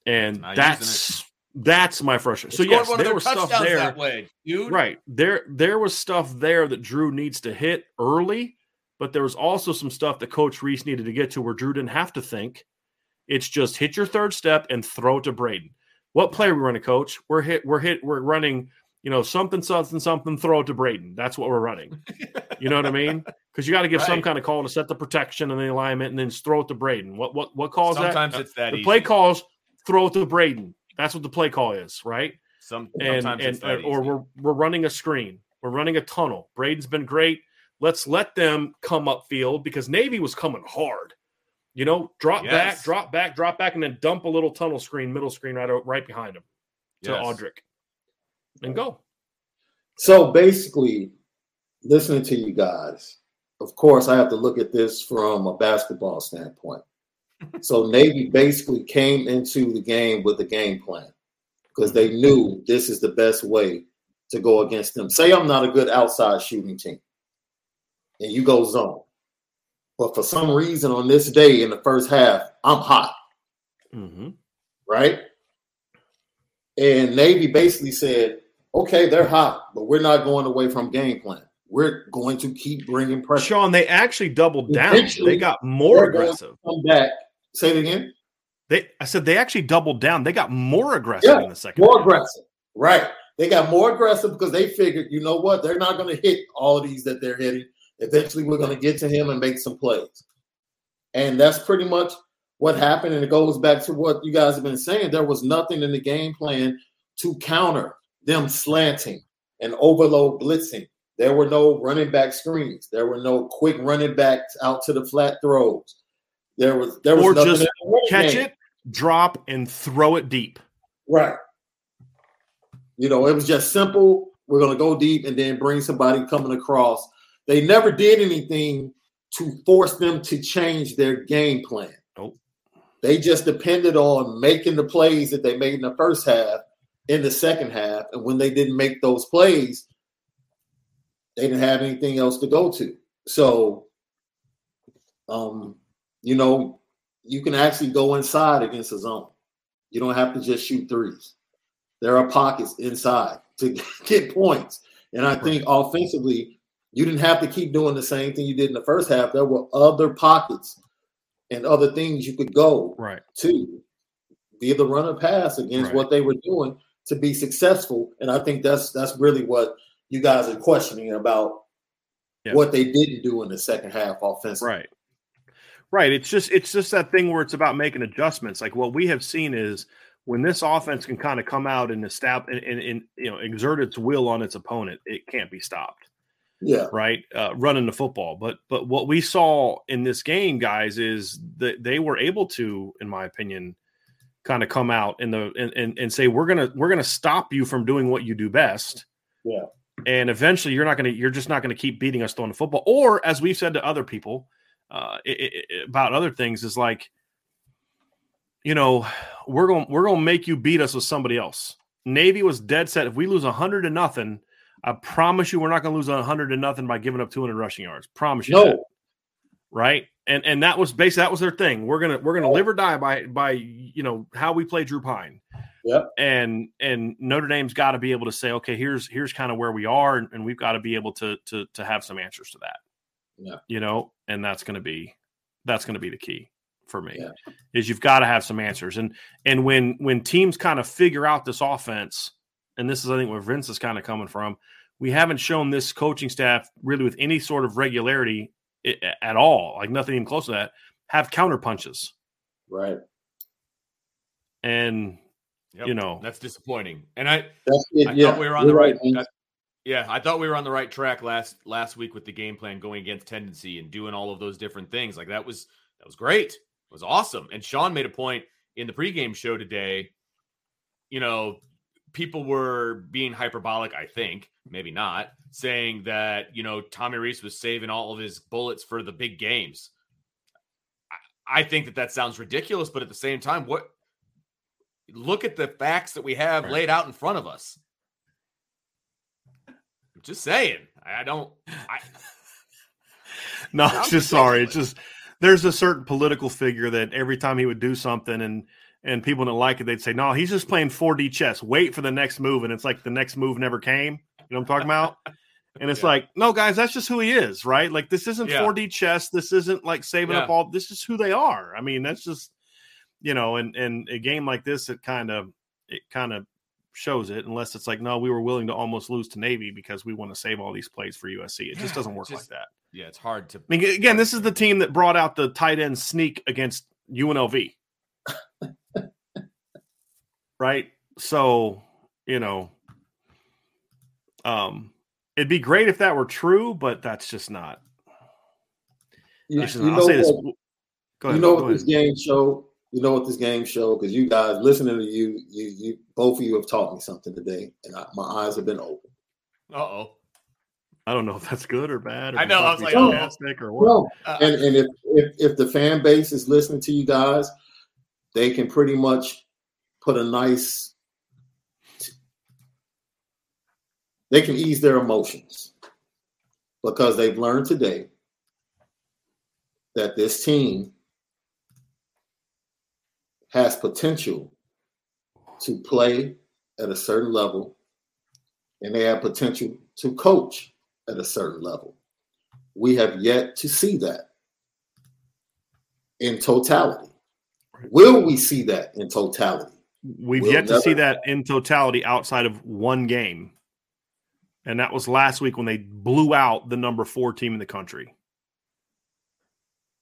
S1: and
S2: Not
S1: that's that's my frustration. So yes, there was stuff there.
S2: that way, dude.
S1: Right. There there was stuff there that Drew needs to hit early, but there was also some stuff that Coach Rees needed to get to where Drew didn't have to think. It's just hit your third step and throw it to Braden. What play are we running, coach? We're hit, we're hit, we're running, you know, something, something, something, throw it to Braden. That's what we're running. You know what I mean? Because you got to give some kind of call to set the protection and the alignment and then throw it to Braden. What what what calls
S2: Sometimes
S1: that?
S2: it's that
S1: the
S2: easy.
S1: play calls throw it to Braden. That's what the play call is, right?
S2: Some,
S1: and,
S2: sometimes
S1: and
S2: it's that
S1: or
S2: easy.
S1: we're we're running a screen. We're running a tunnel. Braden's been great. Let's let them come upfield because Navy was coming hard. You know, drop back, drop back, drop back, and then dump a little tunnel screen, middle screen right o- right behind him to
S2: Yes.
S1: Audric, and go.
S4: So basically, listening to you guys, of course, I have to look at this from a basketball standpoint. so Navy basically came into the game with a game plan because they knew this is the best way to go against them. Say I'm not a good outside shooting team, and you go zone, but for some reason on this day in the first half, I'm hot
S1: Mm-hmm.
S4: right? And Navy basically said, okay, they're hot, but we're not going away from game plan. We're going to keep bringing pressure.
S1: Sean, they actually doubled down.
S4: Eventually,
S1: They got more aggressive.
S4: Come back. Say it again.
S1: They, I said they actually doubled down. They got more aggressive
S4: Yeah,
S1: in the second.
S4: More
S1: half.
S4: aggressive. Right. They got more aggressive because they figured, you know what? They're not going to hit all of these that they're hitting. Eventually, we're going to get to him and make some plays. And that's pretty much what happened. And it goes back to what you guys have been saying. There was nothing in the game plan to counter them slanting and overload blitzing. There were no running back screens. There were no quick running backs out to the flat throws. There was there was
S1: Or just
S4: the
S1: Catch
S4: game.
S1: it, drop, and throw it deep.
S4: Right. You know, it was just simple. We're going to go deep and then bring somebody coming across. They never did anything to force them to change their game plan.
S1: Nope.
S4: They just depended on making the plays that they made in the first half in the second half. And when they didn't make those plays, they didn't have anything else to go to. So, um, you know, you can actually go inside against a zone. You don't have to just shoot threes. There are pockets inside to get points. And I think offensively, you didn't have to keep doing the same thing you did in the first half. There were other pockets and other things you could go
S1: Right.
S4: to via the run or pass against
S1: Right.
S4: what they were doing to be successful. And I think that's that's really what you guys are questioning about
S1: Yeah.
S4: what they didn't do in the second half offensively.
S1: Right. Right. It's just it's just that thing where it's about making adjustments. Like what we have seen is when this offense can kind of come out and establish and, and, and you know exert its will on its opponent, it can't be stopped.
S4: Yeah.
S1: Right, uh, running the football. But but what we saw in this game, guys, is that they were able to, in my opinion, kind of come out in the and, and, and say we're gonna we're gonna stop you from doing what you do best.
S4: Yeah.
S1: And eventually, you're not gonna you're just not gonna keep beating us throwing the football. Or as we've said to other people, uh, i i about other things is like, you know, we're gonna we're to make you beat us with somebody else. Navy was dead set. If we lose hundred to nothing, I promise you, we're not going to lose hundred to nothing by giving up two hundred rushing yards. Promise you, that,
S4: No.
S1: right? And and that was basically that was their thing. We're gonna we're gonna oh. live or die by by you know how we play Drew Pyne.
S4: Yep.
S1: And and Notre Dame's got to be able to say, okay, here's here's kind of where we are, and, and we've got to be able to to to have some answers to that
S4: Yeah.
S1: you know, and that's going to be that's going to be the key for me
S4: Yeah.
S1: is you've got to have some answers and and when when teams kind of figure out this offense and this is I think where Vince is kind of coming from we haven't shown this coaching staff really with any sort of regularity at all like nothing even close to that have counter punches
S4: Right.
S1: and
S2: Yep,
S1: you know
S2: that's disappointing. And I,
S4: That's it.
S2: I
S4: yeah.
S2: thought we were on the
S4: You're
S2: right.
S4: man.
S2: I- yeah, I thought we were on the right track last last week with the game plan going against tendency and doing all of those different things. Like that was that was great. It was awesome. And Sean made a point in the pregame show today. You know, people were being hyperbolic. I think maybe not saying that you know Tommy Rees was saving all of his bullets for the big games. I, I think that that sounds ridiculous, but at the same time, what? Look at the facts that we have
S1: Right.
S2: laid out in front of us I'm just saying. I don't. I,
S1: no, it's just sorry. It's just there's a certain political figure that every time he would do something and and people didn't like it, they'd say, "No, he's just playing 4D chess. Wait for the next move." And it's like the next move never came. You know what I'm talking about? And it's yeah. like, no, guys, that's just who he is, right? Like this isn't yeah. 4D chess. This isn't like saving yeah. up all. This is who they are. I mean, that's just you know, and and a game like this, it kind of it kind of shows it. Unless it's like, no, we were willing to almost lose to Navy because we want to save all these plays for USC. It just doesn't work just, like that.
S2: Yeah, it's hard to.
S1: I mean, again, this is the team that brought out the tight end sneak against UNLV. right. So you know, um It'd be great if that were true, but that's just not.
S4: You, just you I'll say this. Go ahead, you know what this game show? You know what this game show? Because you guys listening to you, you, you, both of you have taught me something today, and I, my eyes have been open.
S2: Uh oh.
S1: I don't know if that's good or bad. Or
S2: I know. I was like, oh.
S4: or what. No. Uh, and and if, if if the fan base is listening to you guys, they can pretty much put a nice they can ease their emotions because they've learned today that this team has potential to play at a certain level and they have potential to coach at a certain level. We have yet to see that in totality. Will we see that in totality?
S1: We've we'll yet to see that in totality outside of one game and that was last week when they blew out the number four team in the country.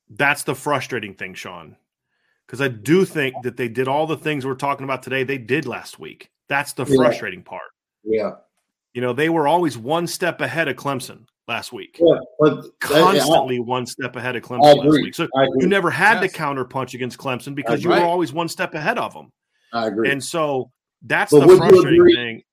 S1: That's the frustrating thing, Sean, because I do think that they did all the things we're talking about today. They did last week. That's the frustrating part.
S4: Yeah.
S1: You know, they were always one step ahead of Clemson last week. Yeah, but constantly I, one step ahead of Clemson last week. So you never had yes. to counterpunch against Clemson because you were always one step ahead of them.
S4: I agree.
S1: And so that's but the frustrating thing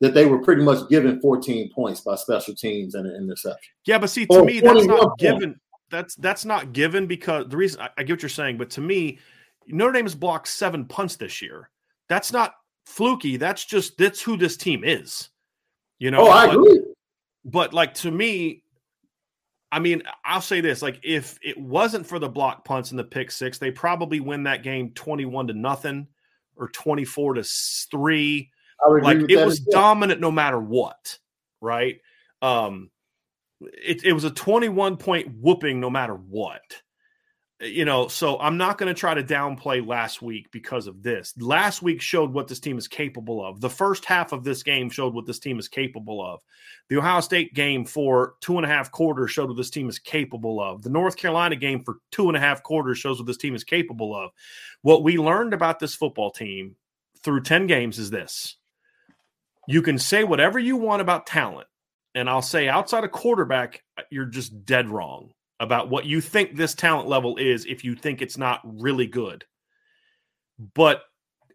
S4: that they were pretty much given 14 points by special teams and an interception.
S1: Yeah, but see, to or me, that's not given. That's that's not given because the reason I, I, get what you're saying, but to me, Notre Dame has blocked seven punts this year. That's not fluky. That's just that's who this team is. You know.
S4: Oh, I but, agree.
S1: But like to me, I mean, I'll say this: like if it wasn't for the block punts and the pick six, they probably win that game 21 to nothing or 24 to three like it was dominant no matter what, right? Um, it, it was a 21 point whooping no matter what. You know, so I'm not going to try to downplay last week because of this. Last week showed what this team is capable of. The first half of this game showed what this team is capable of. The Ohio State game for two and a half quarters showed what this team is capable of. The North Carolina game for two and a half quarters shows what this team is capable of. What we learned about this football team through 10 games is this you can say whatever you want about talent. And I'll say outside of quarterback, you're just dead wrong about what you think this talent level is if you think it's not really good. But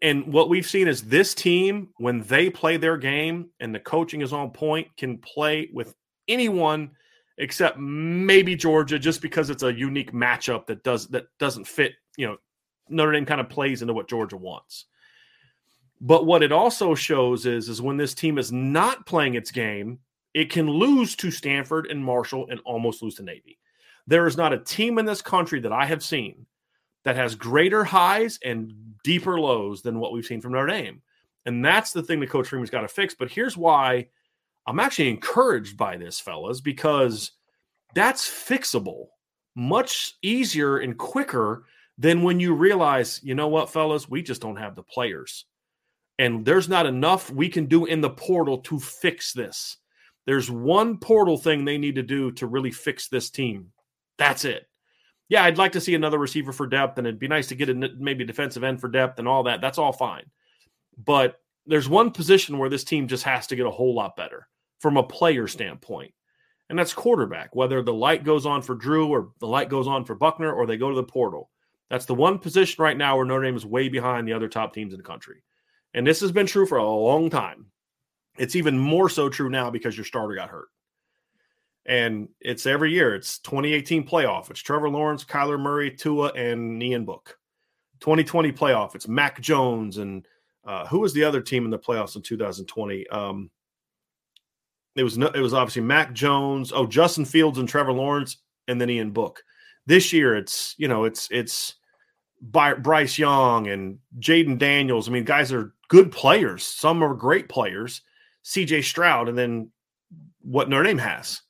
S1: and what we've seen is this team, when they play their game and the coaching is on point, can play with anyone except maybe Georgia, just because it's a unique matchup that does that doesn't fit. You know, Notre Dame kind of plays into what Georgia wants. But what it also shows is, is when this team is not playing its game, it can lose to Stanford and Marshall and almost lose to Navy. There is not a team in this country that I have seen that has greater highs and deeper lows than what we've seen from Notre Dame. And that's the thing that Coach Freeman's got to fix. But here's why I'm actually encouraged by this, fellas, because that's fixable much easier and quicker than when you realize, you know what, fellas, we just don't have the players. And there's not enough we can do in the portal to fix this. There's one portal thing they need to do to really fix this team. That's it. Yeah, I'd like to see another receiver for depth, and it'd be nice to get a, maybe defensive end for depth and all that. That's all fine. But there's one position where this team just has to get a whole lot better from a player standpoint, and that's quarterback. Whether the light goes on for Drew or the light goes on for Buckner or they go to the portal. That's the one position right now where Notre Dame is way behind the other top teams in the country. And this has been true for a long time. It's even more so true now because your starter got hurt. And it's every year. It's 2018 playoff. It's Trevor Lawrence, Kyler Murray, Tua, and Ian Book. 2020 playoff. It's Mac Jones and uh, who was the other team in the playoffs in 2020? Um, it was no, it was obviously Mac Jones, oh Justin Fields and Trevor Lawrence, and then Ian Book. This year, it's you know it's it's Bryce Young and Jayden Daniels. I mean, guys are good players. Some are great players. C.J. Stroud, and then what Notre Dame has.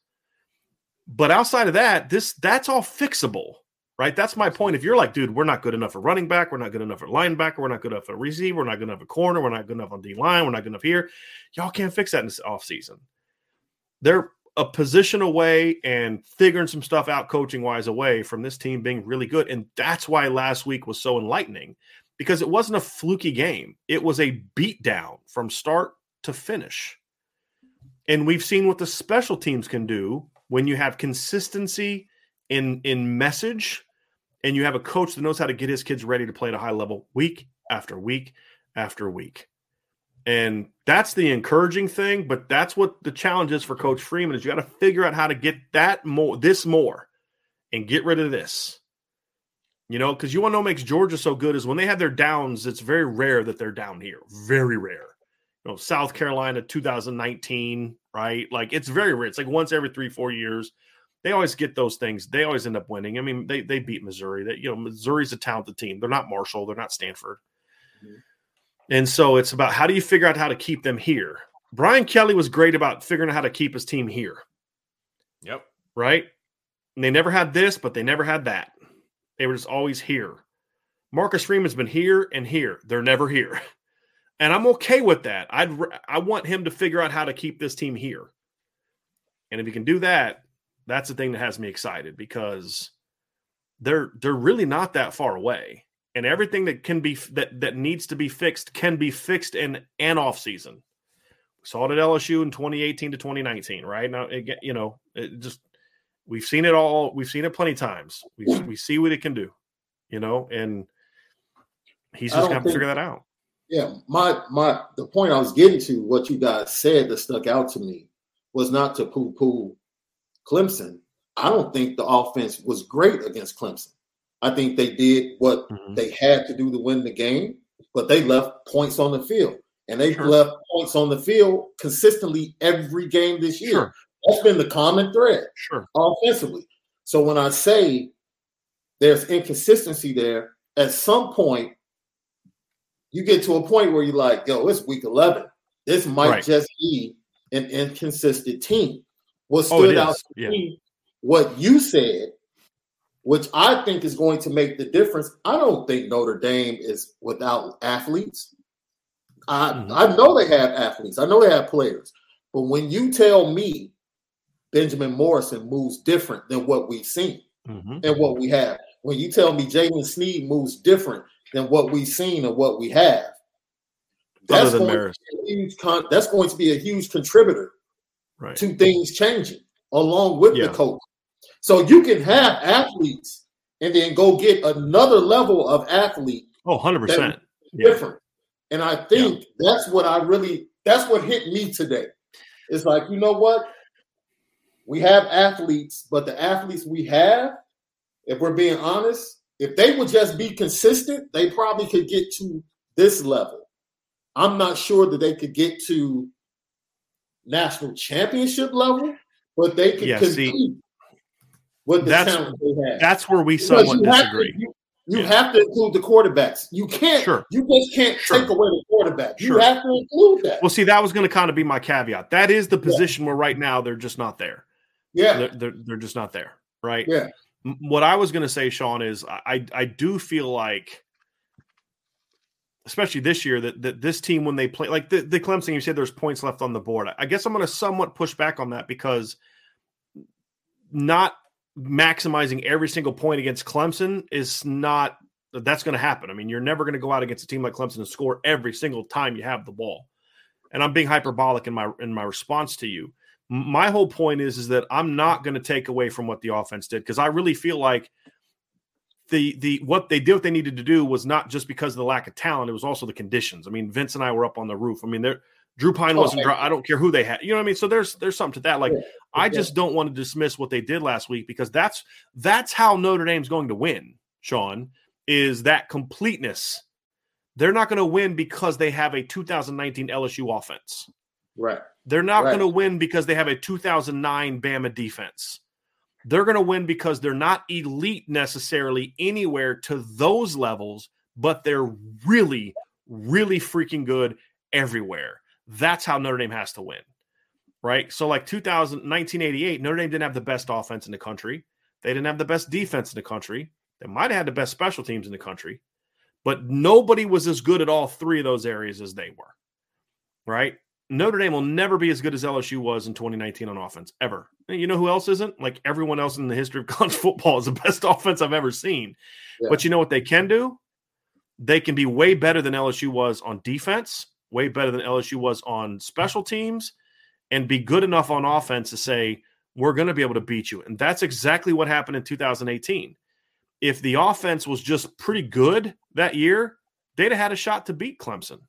S1: But outside of that, this that's all fixable, right? That's my point. If you're like, dude, we're not good enough at running back, we're not good enough at linebacker, we're not good enough at receiver, we're not good enough at corner, we're not good enough on D line, we're not good enough here. Y'all can't fix that in this offseason. They're a position away and figuring some stuff out coaching wise away from this team being really good. And that's why last week was so enlightening because it wasn't a fluky game. It was a beatdown from start to finish. And we've seen what the special teams can do when you have consistency in in message and you have a coach that knows how to get his kids ready to play at a high level week after week after week. And that's the encouraging thing, but that's what the challenge is for Coach Freeman is you got to figure out how to get that more, this more, and get rid of this. You know, because you want to know makes Georgia so good is when they have their downs, it's very rare that they're down here. Very rare. You know, South Carolina 2019, right? Like it's very rare. It's like once every three, four years. They always get those things. They always end up winning. I mean, they they beat Missouri. That you know, Missouri's a talented team. They're not Marshall. They're not Stanford. Mm-hmm. And so it's about how do you figure out how to keep them here? Brian Kelly was great about figuring out how to keep his team here.
S2: Yep.
S1: Right? And they never had this, but they never had that. They were just always here. Marcus Freeman's been here and here. They're never here. And I'm okay with that. I'd I want him to figure out how to keep this team here. And if he can do that, that's the thing that has me excited because they're they're really not that far away and everything that can be that that needs to be fixed can be fixed in an off season. We saw it at LSU in 2018 to 2019, right? Now, it, you know, it just we've seen it all. We've seen it plenty times. We we see what it can do, you know, and he's just got to figure that out.
S4: Yeah, my my the point I was getting to, what you guys said that stuck out to me, was not to poo poo Clemson. I don't think the offense was great against Clemson. I think they did what mm-hmm. they had to do to win the game, but they left points on the field. And they've sure. left points on the field consistently every game this year. Sure. That's been the common thread
S1: sure.
S4: offensively. So when I say there's inconsistency there, at some point, you get to a point where you're like, yo, it's week 11. This might right. just be an inconsistent team. What oh, stood oh, out to yeah. me, what you said which I think is going to make the difference. I don't think Notre Dame is without athletes. I mm-hmm. I know they have athletes. I know they have players. But when you tell me Benjamin Morrison moves different than what we've seen mm-hmm. and what we have, when you tell me Jaylen Sneed moves different than what we've seen and what we have, that's going, to be a huge con- that's going to be a huge contributor right. to things changing along with yeah. the coach so you can have athletes and then go get another level of athlete.
S1: Oh, 100%.
S4: Different. Yeah. And I think yeah. that's what I really, that's what hit me today. It's like, you know what? We have athletes, but the athletes we have, if we're being honest, if they would just be consistent, they probably could get to this level. I'm not sure that they could get to national championship level, but they could yeah, compete. See,
S1: with the that's, talent they have. That's where we somewhat disagree.
S4: You, you yeah. have to include the quarterbacks. You can't. Sure. You just can't sure. take away the quarterback. You have to include that.
S1: Well, see, that was going to kind of be my caveat. That is the position yeah. where right now they're just not there.
S4: Yeah,
S1: they're, they're, they're just not there. Right.
S4: Yeah.
S1: What I was going to say, Sean, is I I do feel like, especially this year, that, that this team when they play like the, the Clemson, you said there's points left on the board. I guess I'm going to somewhat push back on that because not maximizing every single point against Clemson is not that's going to happen. I mean, you're never going to go out against a team like Clemson and score every single time you have the ball. And I'm being hyperbolic in my in my response to you. My whole point is is that I'm not going to take away from what the offense did because I really feel like the the what they did what they needed to do was not just because of the lack of talent, it was also the conditions. I mean, Vince and I were up on the roof. I mean, they're Drew Pyne oh, wasn't. I don't care who they had. You know what I mean? So there's there's something to that. Like yeah, I just don't want to dismiss what they did last week because that's that's how Notre Dame's going to win. Sean is that completeness. They're not going to win because they have a 2019 LSU offense.
S4: Right.
S1: They're not
S4: Right.
S1: going to win because they have a 2009 Bama defense. They're going to win because they're not elite necessarily anywhere to those levels, but they're really, really freaking good everywhere. That's how Notre Dame has to win. Right. So, like 2000, 1988, Notre Dame didn't have the best offense in the country. They didn't have the best defense in the country. They might have had the best special teams in the country, but nobody was as good at all three of those areas as they were. Right. Notre Dame will never be as good as LSU was in 2019 on offense, ever. And you know who else isn't? Like everyone else in the history of college football is the best offense I've ever seen.
S4: Yeah.
S1: But you know what they can do? They can be way better than LSU was on defense, way better than LSU was on special teams, and be good enough on offense to say, we're going to be able to beat you. And that's exactly what happened in 2018. If the offense was just pretty good that year, they'd have had a shot to beat Clemson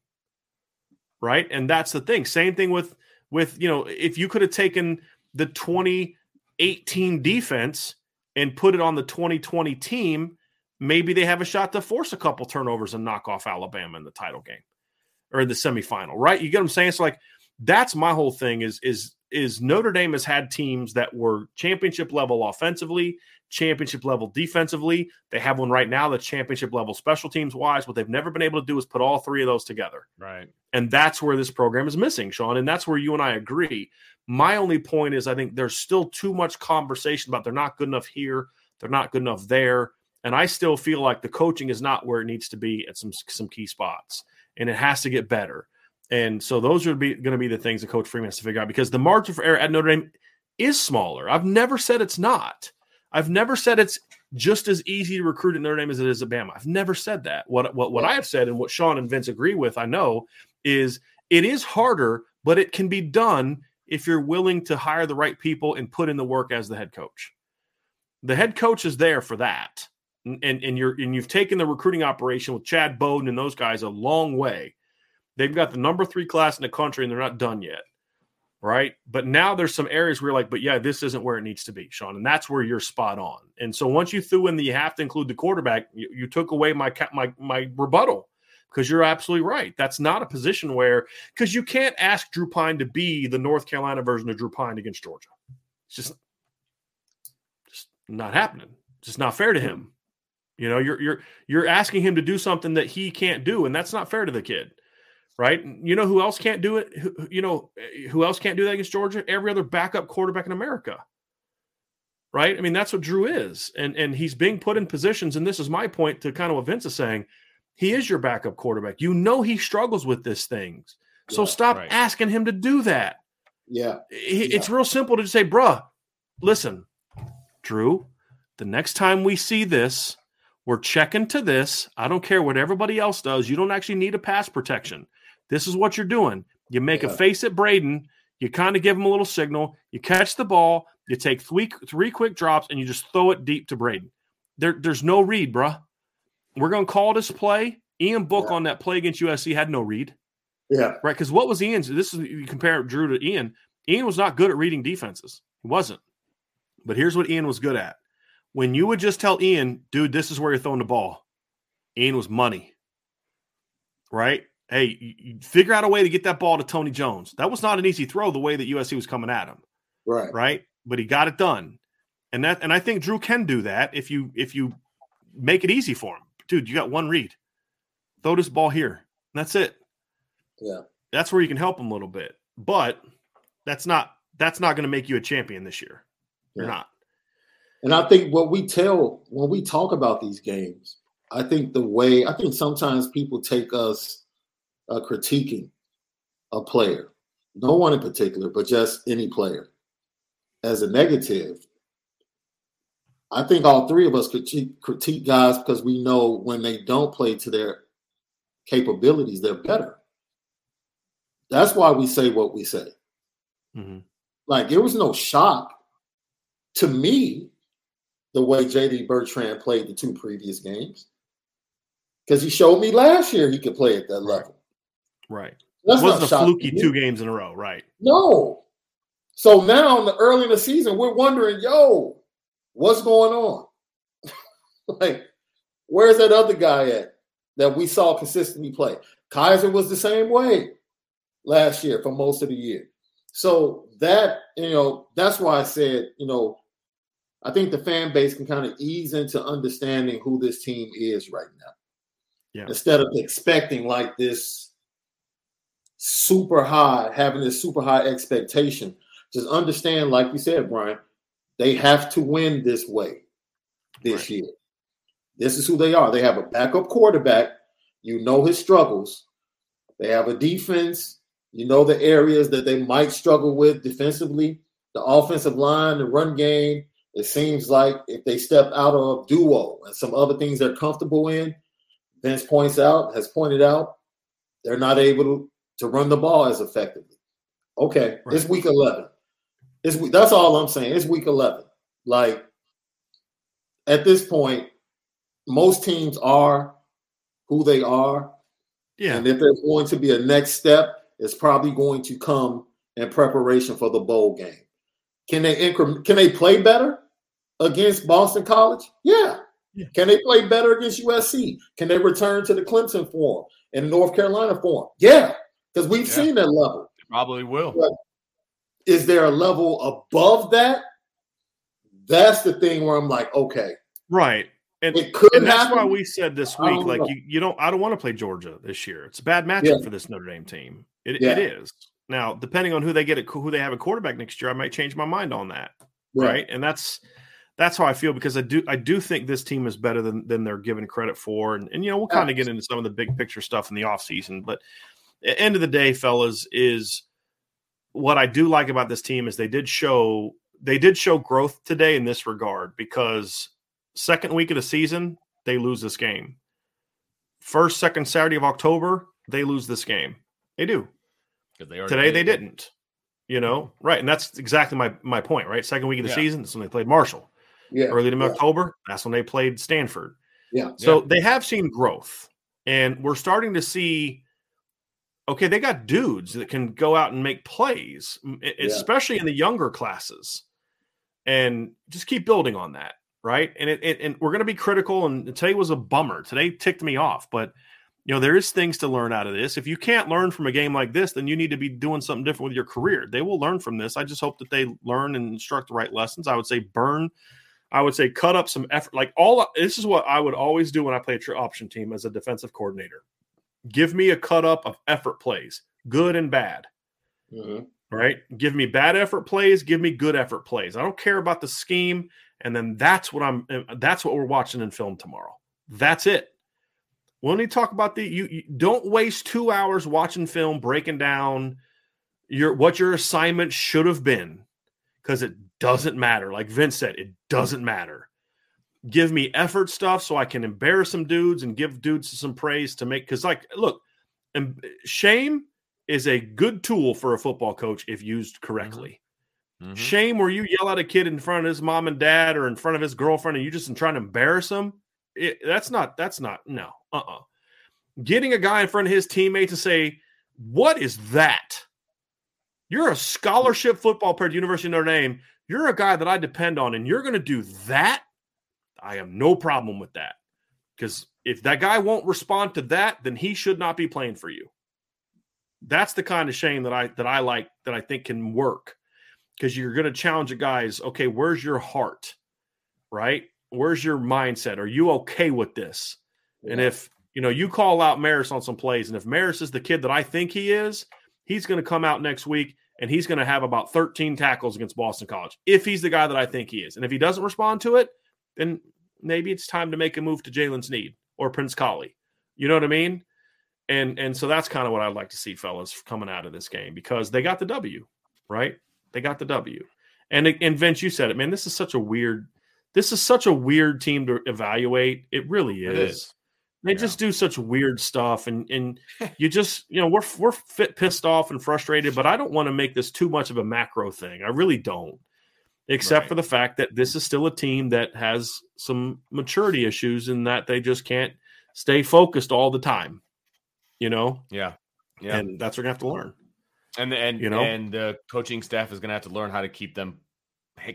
S1: right? And that's the thing. Same thing with with you know if you could have taken the 2018 defense and put it on the 2020 team, maybe they have a shot to force a couple turnovers and knock off Alabama in the title game or in the semifinal, right? You get what I'm saying? So like that's my whole thing is is is Notre Dame has had teams that were championship level offensively, championship level defensively. They have one right now that's championship level special teams wise. What they've never been able to do is put all three of those together.
S2: Right.
S1: And that's where this program is missing, Sean. And that's where you and I agree. My only point is I think there's still too much conversation about they're not good enough here, they're not good enough there. And I still feel like the coaching is not where it needs to be at some some key spots. And it has to get better. And so those are be, going to be the things that Coach Freeman has to figure out because the margin for error at Notre Dame is smaller. I've never said it's not. I've never said it's just as easy to recruit at Notre Dame as it is at Bama. I've never said that. What what what I have said and what Sean and Vince agree with, I know, is it is harder, but it can be done if you're willing to hire the right people and put in the work as the head coach. The head coach is there for that. And, and you're and you've taken the recruiting operation with Chad Bowden and those guys a long way. They've got the number three class in the country and they're not done yet. Right. But now there's some areas where you're like, but yeah, this isn't where it needs to be, Sean. And that's where you're spot on. And so once you threw in the you have to include the quarterback, you, you took away my my my rebuttal because you're absolutely right. That's not a position where because you can't ask Drew Pyne to be the North Carolina version of Drew Pyne against Georgia. It's just just not happening. It's just not fair to him. You know, you're you're you're asking him to do something that he can't do, and that's not fair to the kid, right? You know who else can't do it? Who, you know eh, who else can't do that against Georgia? Every other backup quarterback in America, right? I mean, that's what Drew is, and and he's being put in positions. And this is my point to kind of what Vince is saying. He is your backup quarterback. You know he struggles with this things, so
S4: Yeah,
S1: stop
S2: right.
S1: asking him to do that.
S4: Yeah.
S1: It- It's real simple to just say, bruh, listen, Drew, the next time we see this, we're checking to this. I don't care what everybody else does. You don't actually need a pass protection. This is what you're doing. You make a face at Braden, you kind of give him a little signal, you catch the ball, you take three, three quick drops, and you just throw it deep to Braden. There, there's no read, bruh. We're going to call this play. Ian Book
S4: Yeah.
S1: on that play against USC had no read
S4: Yeah.
S1: right? Because what was Ian's? This is you compare Drew to Ian. Ian was not good at reading defenses. He wasn't. But here's what Ian was good at. When you would just tell Ian, dude, this is where you're throwing the ball. Ian was money. Right? Hey, figure out a way to get that ball to Tony Jones. That was not an easy throw the way that USC was coming at him
S4: Right.
S1: right? But he got it done, and that and I think Drew can do that if you if you make it easy for him, dude. You got one read, throw this ball here. That's it.
S4: Yeah.
S1: That's where you can help him a little bit, but that's not that's not going to make you a champion this year. You're
S4: Yeah.
S1: not.
S4: And I think what we tell when we talk about these games, I think the way I think sometimes people take us uh, critiquing a player, no one in particular, but just any player, as a negative. I think all three of us critique, critique guys because we know when they don't play to their capabilities, they're better. That's why we say what we say.
S1: Mhm.
S4: Like it was no shock to me the way JD Bertrand played the two previous games. Because he showed me last year he could play at that level.
S1: Right.
S4: That's
S1: It wasn't
S4: not
S1: a fluky two games in a row. Right.
S4: No. So now in the early in the season, we're wondering, yo, what's going on? like, where's that other guy at that we saw consistently play? Kiser was the same way. last year for most of the year. So that, you know, that's why I said, you know, I think the fan base can kind of ease into understanding who this team is right now. Yeah. Instead of expecting like this super high, having this super high expectation, just understand, like you said, Brian, they have to win this way this right. year. This is who they are. They have a backup quarterback. You know his struggles. They have a defense. You know the areas that they might struggle with defensively. The offensive line, the run game. It seems like if they step out of duo and some other things they're comfortable in, Vince points out, has pointed out, they're not able to, to run the ball as effectively. Okay, right. it's week 11. It's that's all I'm saying. It's week 11. Like at this point, most teams are who they are. Yeah. And if there's going to be a next step, it's probably going to come in preparation for the bowl game. Can they increment can they play better against Boston College? Yeah. yeah. Can they play better against USC? Can they return to the Clemson form and North Carolina form? Yeah, because we've yeah. seen that level.
S2: They probably will.
S4: But is there a level above that? That's the thing where I'm like, okay.
S1: Right. And, it could and that's why we said this week, like you, you don't I don't want to play Georgia this year. It's a bad matchup yeah. for this Notre Dame team. It, yeah. it is. Now, depending on who they get at who they have a quarterback next year, I might change my mind on that. Right. right. And that's that's how I feel because I do I do think this team is better than than they're given credit for. And, and you know, we'll kind of get into some of the big picture stuff in the offseason. But end of the day, fellas, is what I do like about this team is they did show they did show growth today in this regard because second week of the season, they lose this game. First, second Saturday of October, they lose this game. They do. They Today they didn't. You know, right? And that's exactly my my point, right? Second week of the yeah. season, that's when they played Marshall. Yeah. Early to yeah. October, that's when they played Stanford.
S4: Yeah.
S1: So yeah. they have seen growth. And we're starting to see okay, they got dudes that can go out and make plays, especially in the younger classes. And just keep building on that right? And it, it and we're going to be critical. And today was a bummer. Today ticked me off, but you know there is things to learn out of this. If you can't learn from a game like this, then you need to be doing something different with your career. They will learn from this. I just hope that they learn and instruct the right lessons. I would say burn. I would say cut up some effort. Like all this is what I would always do when I play a true option team as a defensive coordinator. Give me a cut up of effort plays, good and bad. Mm-hmm. Right? Give me bad effort plays. Give me good effort plays. I don't care about the scheme and then that's what I'm. Uh, that's what we're watching in film tomorrow. That's it. When we talk about the, you, you don't waste two hours watching film breaking down your what your assignment should have been, because it doesn't matter. Like Vince said, it doesn't matter. Give me effort stuff so I can embarrass some dudes and give dudes some praise to make. Because like, look, and shame is a good tool for a football coach if used correctly. Mm-hmm. Shame where you yell at a kid in front of his mom and dad or in front of his girlfriend and you just trying to embarrass him. It, that's not, that's not, no, uh uh-uh. uh Getting a guy in front of his teammates to say, What is that? You're a scholarship football player at University of Notre Dame. You're a guy that I depend on, and you're going to do that. I have no problem with that. Because if that guy won't respond to that, then he should not be playing for you. That's the kind of shame that I that I like that I think can work because you're going to challenge the guys. Okay, where's your heart? Right? Where's your mindset? Are you okay with this? Yeah. And if you know you call out Marist on some plays, and if Marist is the kid that I think he is, he's going to come out next week and he's going to have about 13 tackles against Boston College. If he's the guy that I think he is, and if he doesn't respond to it, then maybe it's time to make a move to Jaylen Sneed or Prince Kollie. You know what I mean? And and so that's kind of what I'd like to see, fellas, coming out of this game because they got the W, right? They got the W. And and Vince, you said it, man. This is such a weird. This is such a weird team to evaluate. It really is. It is. They yeah. just do such weird stuff, and and you just you know we're we're fit, pissed off and frustrated. But I don't want to make this too much of a macro thing. I really don't. Except right. for the fact that this is still a team that has some maturity issues, and that they just can't stay focused all the time. You know.
S2: Yeah. Yeah.
S1: And that's what we're gonna have to learn
S2: and and you know and the coaching staff is going to have to learn how to keep them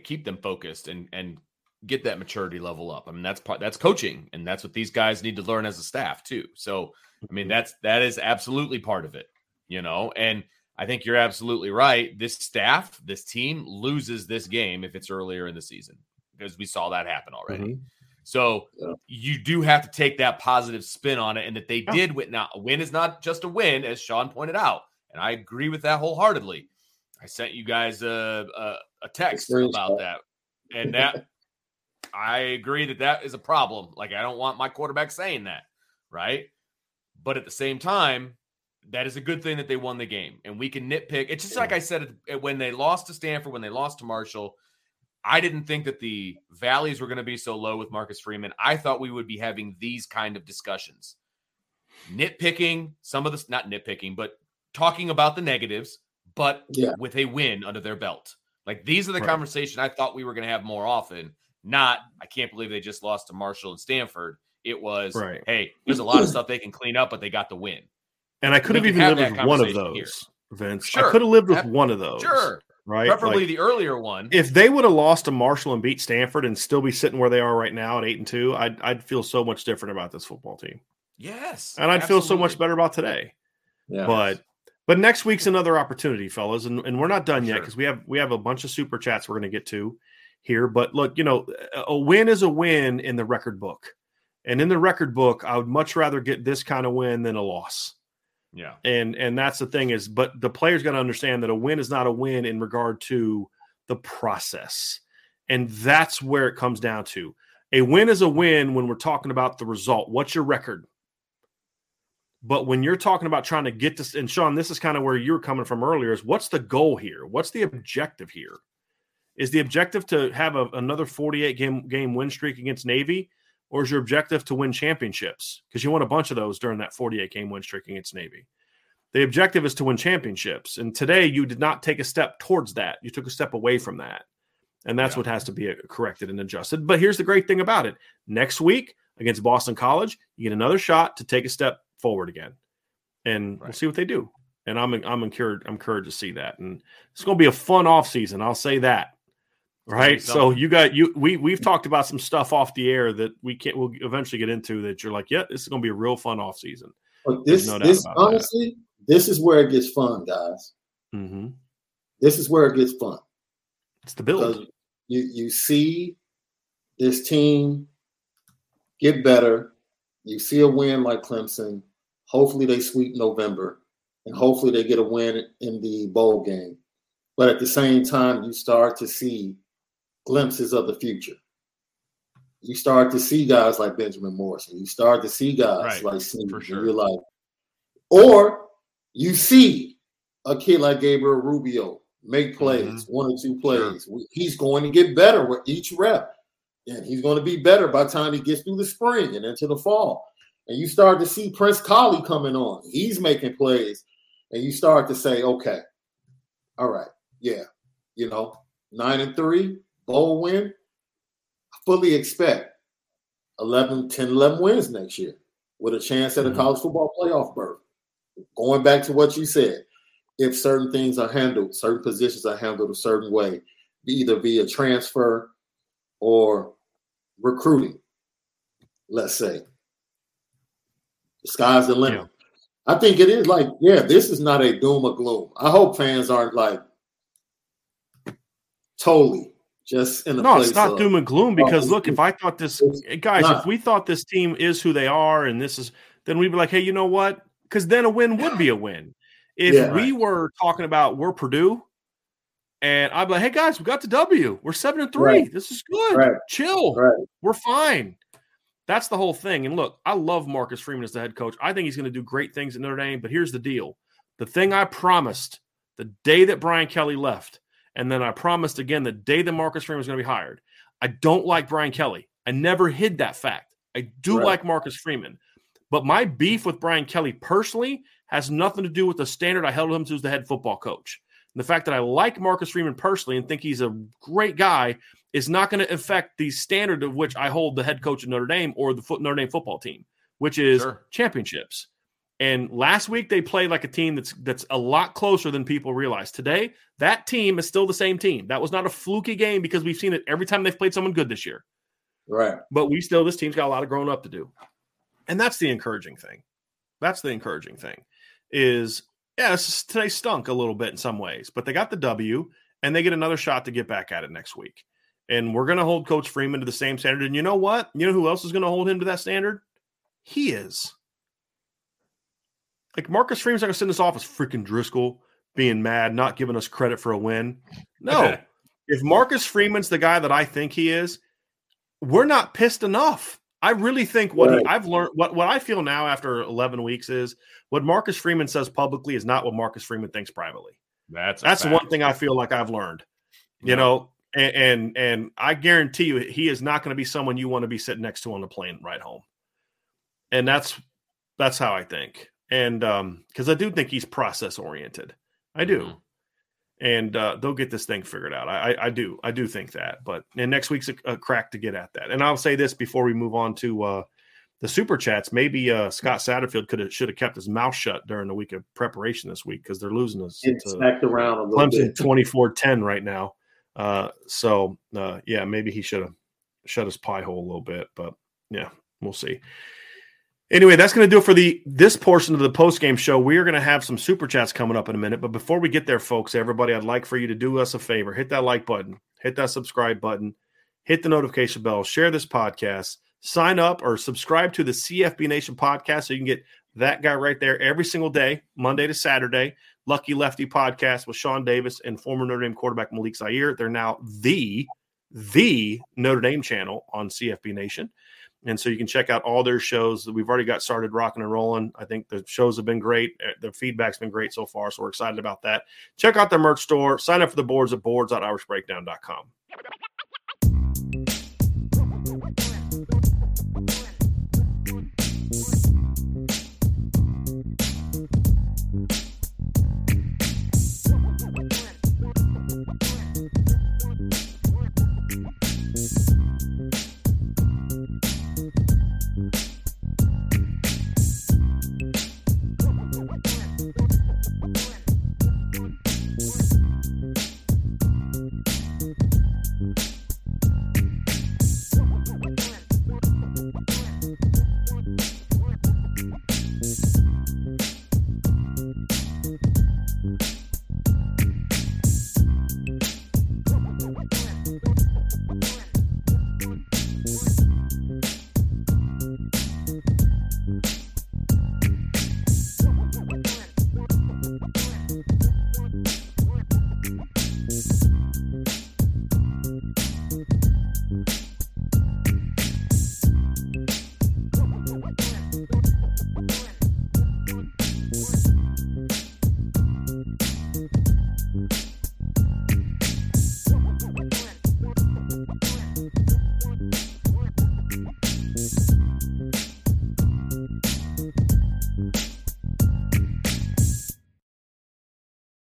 S2: keep them focused and and get that maturity level up. I mean that's part that's coaching and that's what these guys need to learn as a staff too. So I mean mm-hmm. that's that is absolutely part of it, you know. And I think you're absolutely right. This staff, this team loses this game if it's earlier in the season because we saw that happen already. Mm-hmm. So yeah. you do have to take that positive spin on it, and that they yeah. did win. Now, a win is not just a win, as Sean pointed out, and I agree with that wholeheartedly. I sent you guys a a, a text about that, and that I agree that that is a problem. Like I don't want my quarterback saying that, right? But at the same time, that is a good thing that they won the game, and we can nitpick. It's just like I said when they lost to Stanford, when they lost to Marshall. I didn't think that the valleys were going to be so low with Marcus Freeman. I thought we would be having these kind of discussions, nitpicking some of this, not nitpicking, but talking about the negatives, but yeah. with a win under their belt. Like these are the right. conversation I thought we were going to have more often. Not, I can't believe they just lost to Marshall and Stanford. It was, right. hey, there's a lot of stuff they can clean up, but they got the win.
S1: And I could have even lived with one of those, here. Vince. Sure. I could have lived with one of those.
S2: Sure.
S1: Right.
S2: Preferably like, the earlier one.
S1: If they would have lost to Marshall and beat Stanford and still be sitting where they are right now at eight and two, I'd I'd feel so much different about this football team.
S2: Yes.
S1: And I'd absolutely. feel so much better about today. Yeah. But but next week's another opportunity, fellas, and, and we're not done yet because we have we have a bunch of super chats we're going to get to here. But look, you know, a win is a win in the record book, and in the record book, I would much rather get this kind of win than a loss.
S2: Yeah,
S1: and and that's the thing is, but the players got to understand that a win is not a win in regard to the process, and that's where it comes down to. A win is a win when we're talking about the result. What's your record? But when you're talking about trying to get this, and Sean, this is kind of where you were coming from earlier, is what's the goal here? What's the objective here? Is the objective to have a, another 48 game game win streak against Navy, or is your objective to win championships? Because you want a bunch of those during that 48 game win streak against Navy. The objective is to win championships. And today you did not take a step towards that. You took a step away from that. And that's yeah. what has to be uh, corrected and adjusted. But here's the great thing about it next week against Boston College, you get another shot to take a step forward again, and right. we'll see what they do. And I'm I'm encouraged I'm encouraged to see that, and it's going to be a fun off season. I'll say that. Right. So you got you we we've talked about some stuff off the air that we can't we'll eventually get into that you're like, yeah, this is gonna be a real fun off season.
S4: But this no this honestly, that. this is where it gets fun, guys.
S1: Mm-hmm.
S4: This is where it gets fun.
S1: It's the build.
S4: You you see this team get better you see a win like Clemson. Hopefully they sweep November, and hopefully they get a win in the bowl game. But at the same time, you start to see glimpses of the future. You start to see guys like Benjamin Morrison. You start to see guys right. like Sneed. Sure. You're like, or you see a kid like Gabriel Rubio make plays, mm-hmm. one or two plays. Sure. He's going to get better with each rep and he's going to be better by the time he gets through the spring and into the fall. And you start to see Prince Kollie coming on. He's making plays, and you start to say, okay, all right, yeah, you know, nine and three, bowl win. I fully expect 11, 10, 11 wins next year with a chance at a mm-hmm. college football playoff berth. Going back to what you said, if certain things are handled, certain positions are handled a certain way, either via transfer or recruiting, let's say. The sky's the limit. Yeah. I think it is like, yeah, this is not a doom or gloom. I hope fans aren't like totally just in the
S1: no, it's not of, doom and gloom because look, if I thought this guys, not. if we thought this team is who they are and this is, then we'd be like, hey, you know what? Because then a win would be a win. If yeah, we right. were talking about we're Purdue and I'd be like, hey guys, we got the W. We're seven and three. Right. This is good. Right. Chill. We're fine. That's the whole thing. And look, I love Marcus Freeman as the head coach. I think he's going to do great things at Notre Dame. But here's the deal the thing I promised the day that Brian Kelly left, and then I promised again the day that Marcus Freeman was going to be hired. I don't like Brian Kelly. I never hid that fact. I do right. like Marcus Freeman. But my beef with Brian Kelly personally has nothing to do with the standard I held him to as the head football coach. And the fact that I like Marcus Freeman personally and think he's a great guy is not going to affect the standard of which I hold the head coach of Notre Dame or the Notre Dame football team, which is sure. championships. And last week they played like a team that's that's a lot closer than people realize. Today, that team is still the same team. That was not a fluky game because we've seen it every time they've played someone good this year.
S4: Right.
S1: But we still this team's got a lot of growing up to do. And that's the encouraging thing. That's the encouraging thing is yeah, today stunk a little bit in some ways, but they got the W and they get another shot to get back at it next week. And we're going to hold Coach Freeman to the same standard. And you know what? You know who else is going to hold him to that standard? He is. Like Marcus Freeman's not going to send us off as freaking Driscoll being mad, not giving us credit for a win. No. if Marcus Freeman's the guy that I think he is, we're not pissed enough. I really think what right. he, I've learned, what, what I feel now after 11 weeks is what Marcus Freeman says publicly is not what Marcus Freeman thinks privately.
S2: That's
S1: that's the one thing I feel like I've learned. You yeah. know, and, and, and I guarantee you, he is not going to be someone you want to be sitting next to on the plane ride home. And that's that's how I think. And um, because I do think he's process oriented, I do. Mm-hmm. And uh, they'll get this thing figured out. I, I, I do. I do think that. But and next week's a, a, crack to get at that. And I'll say this before we move on to uh, the super chats. Maybe uh, Scott Satterfield could have should have kept his mouth shut during the week of preparation this week because they're losing us.
S4: Smacked around a little
S1: Clemson 24-10 right now. Uh, so uh, yeah, maybe he should have shut his pie hole a little bit. But yeah, we'll see. Anyway, that's going to do it for the this portion of the post game show. We are going to have some super chats coming up in a minute, but before we get there, folks, everybody, I'd like for you to do us a favor: hit that like button, hit that subscribe button, hit the notification bell, share this podcast, sign up or subscribe to the CFB Nation podcast so you can get that guy right there every single day, Monday to Saturday. Lucky Lefty podcast with Sean Davis and former Notre Dame quarterback Malik Zaire. They're now the the Notre Dame channel on CFB Nation. And so you can check out all their shows. We've already got started rocking and rolling. I think the shows have been great. Uh, the feedback's been great so far. So we're excited about that. Check out their merch store. Sign up for the boards at boards.irishbreakdown.com.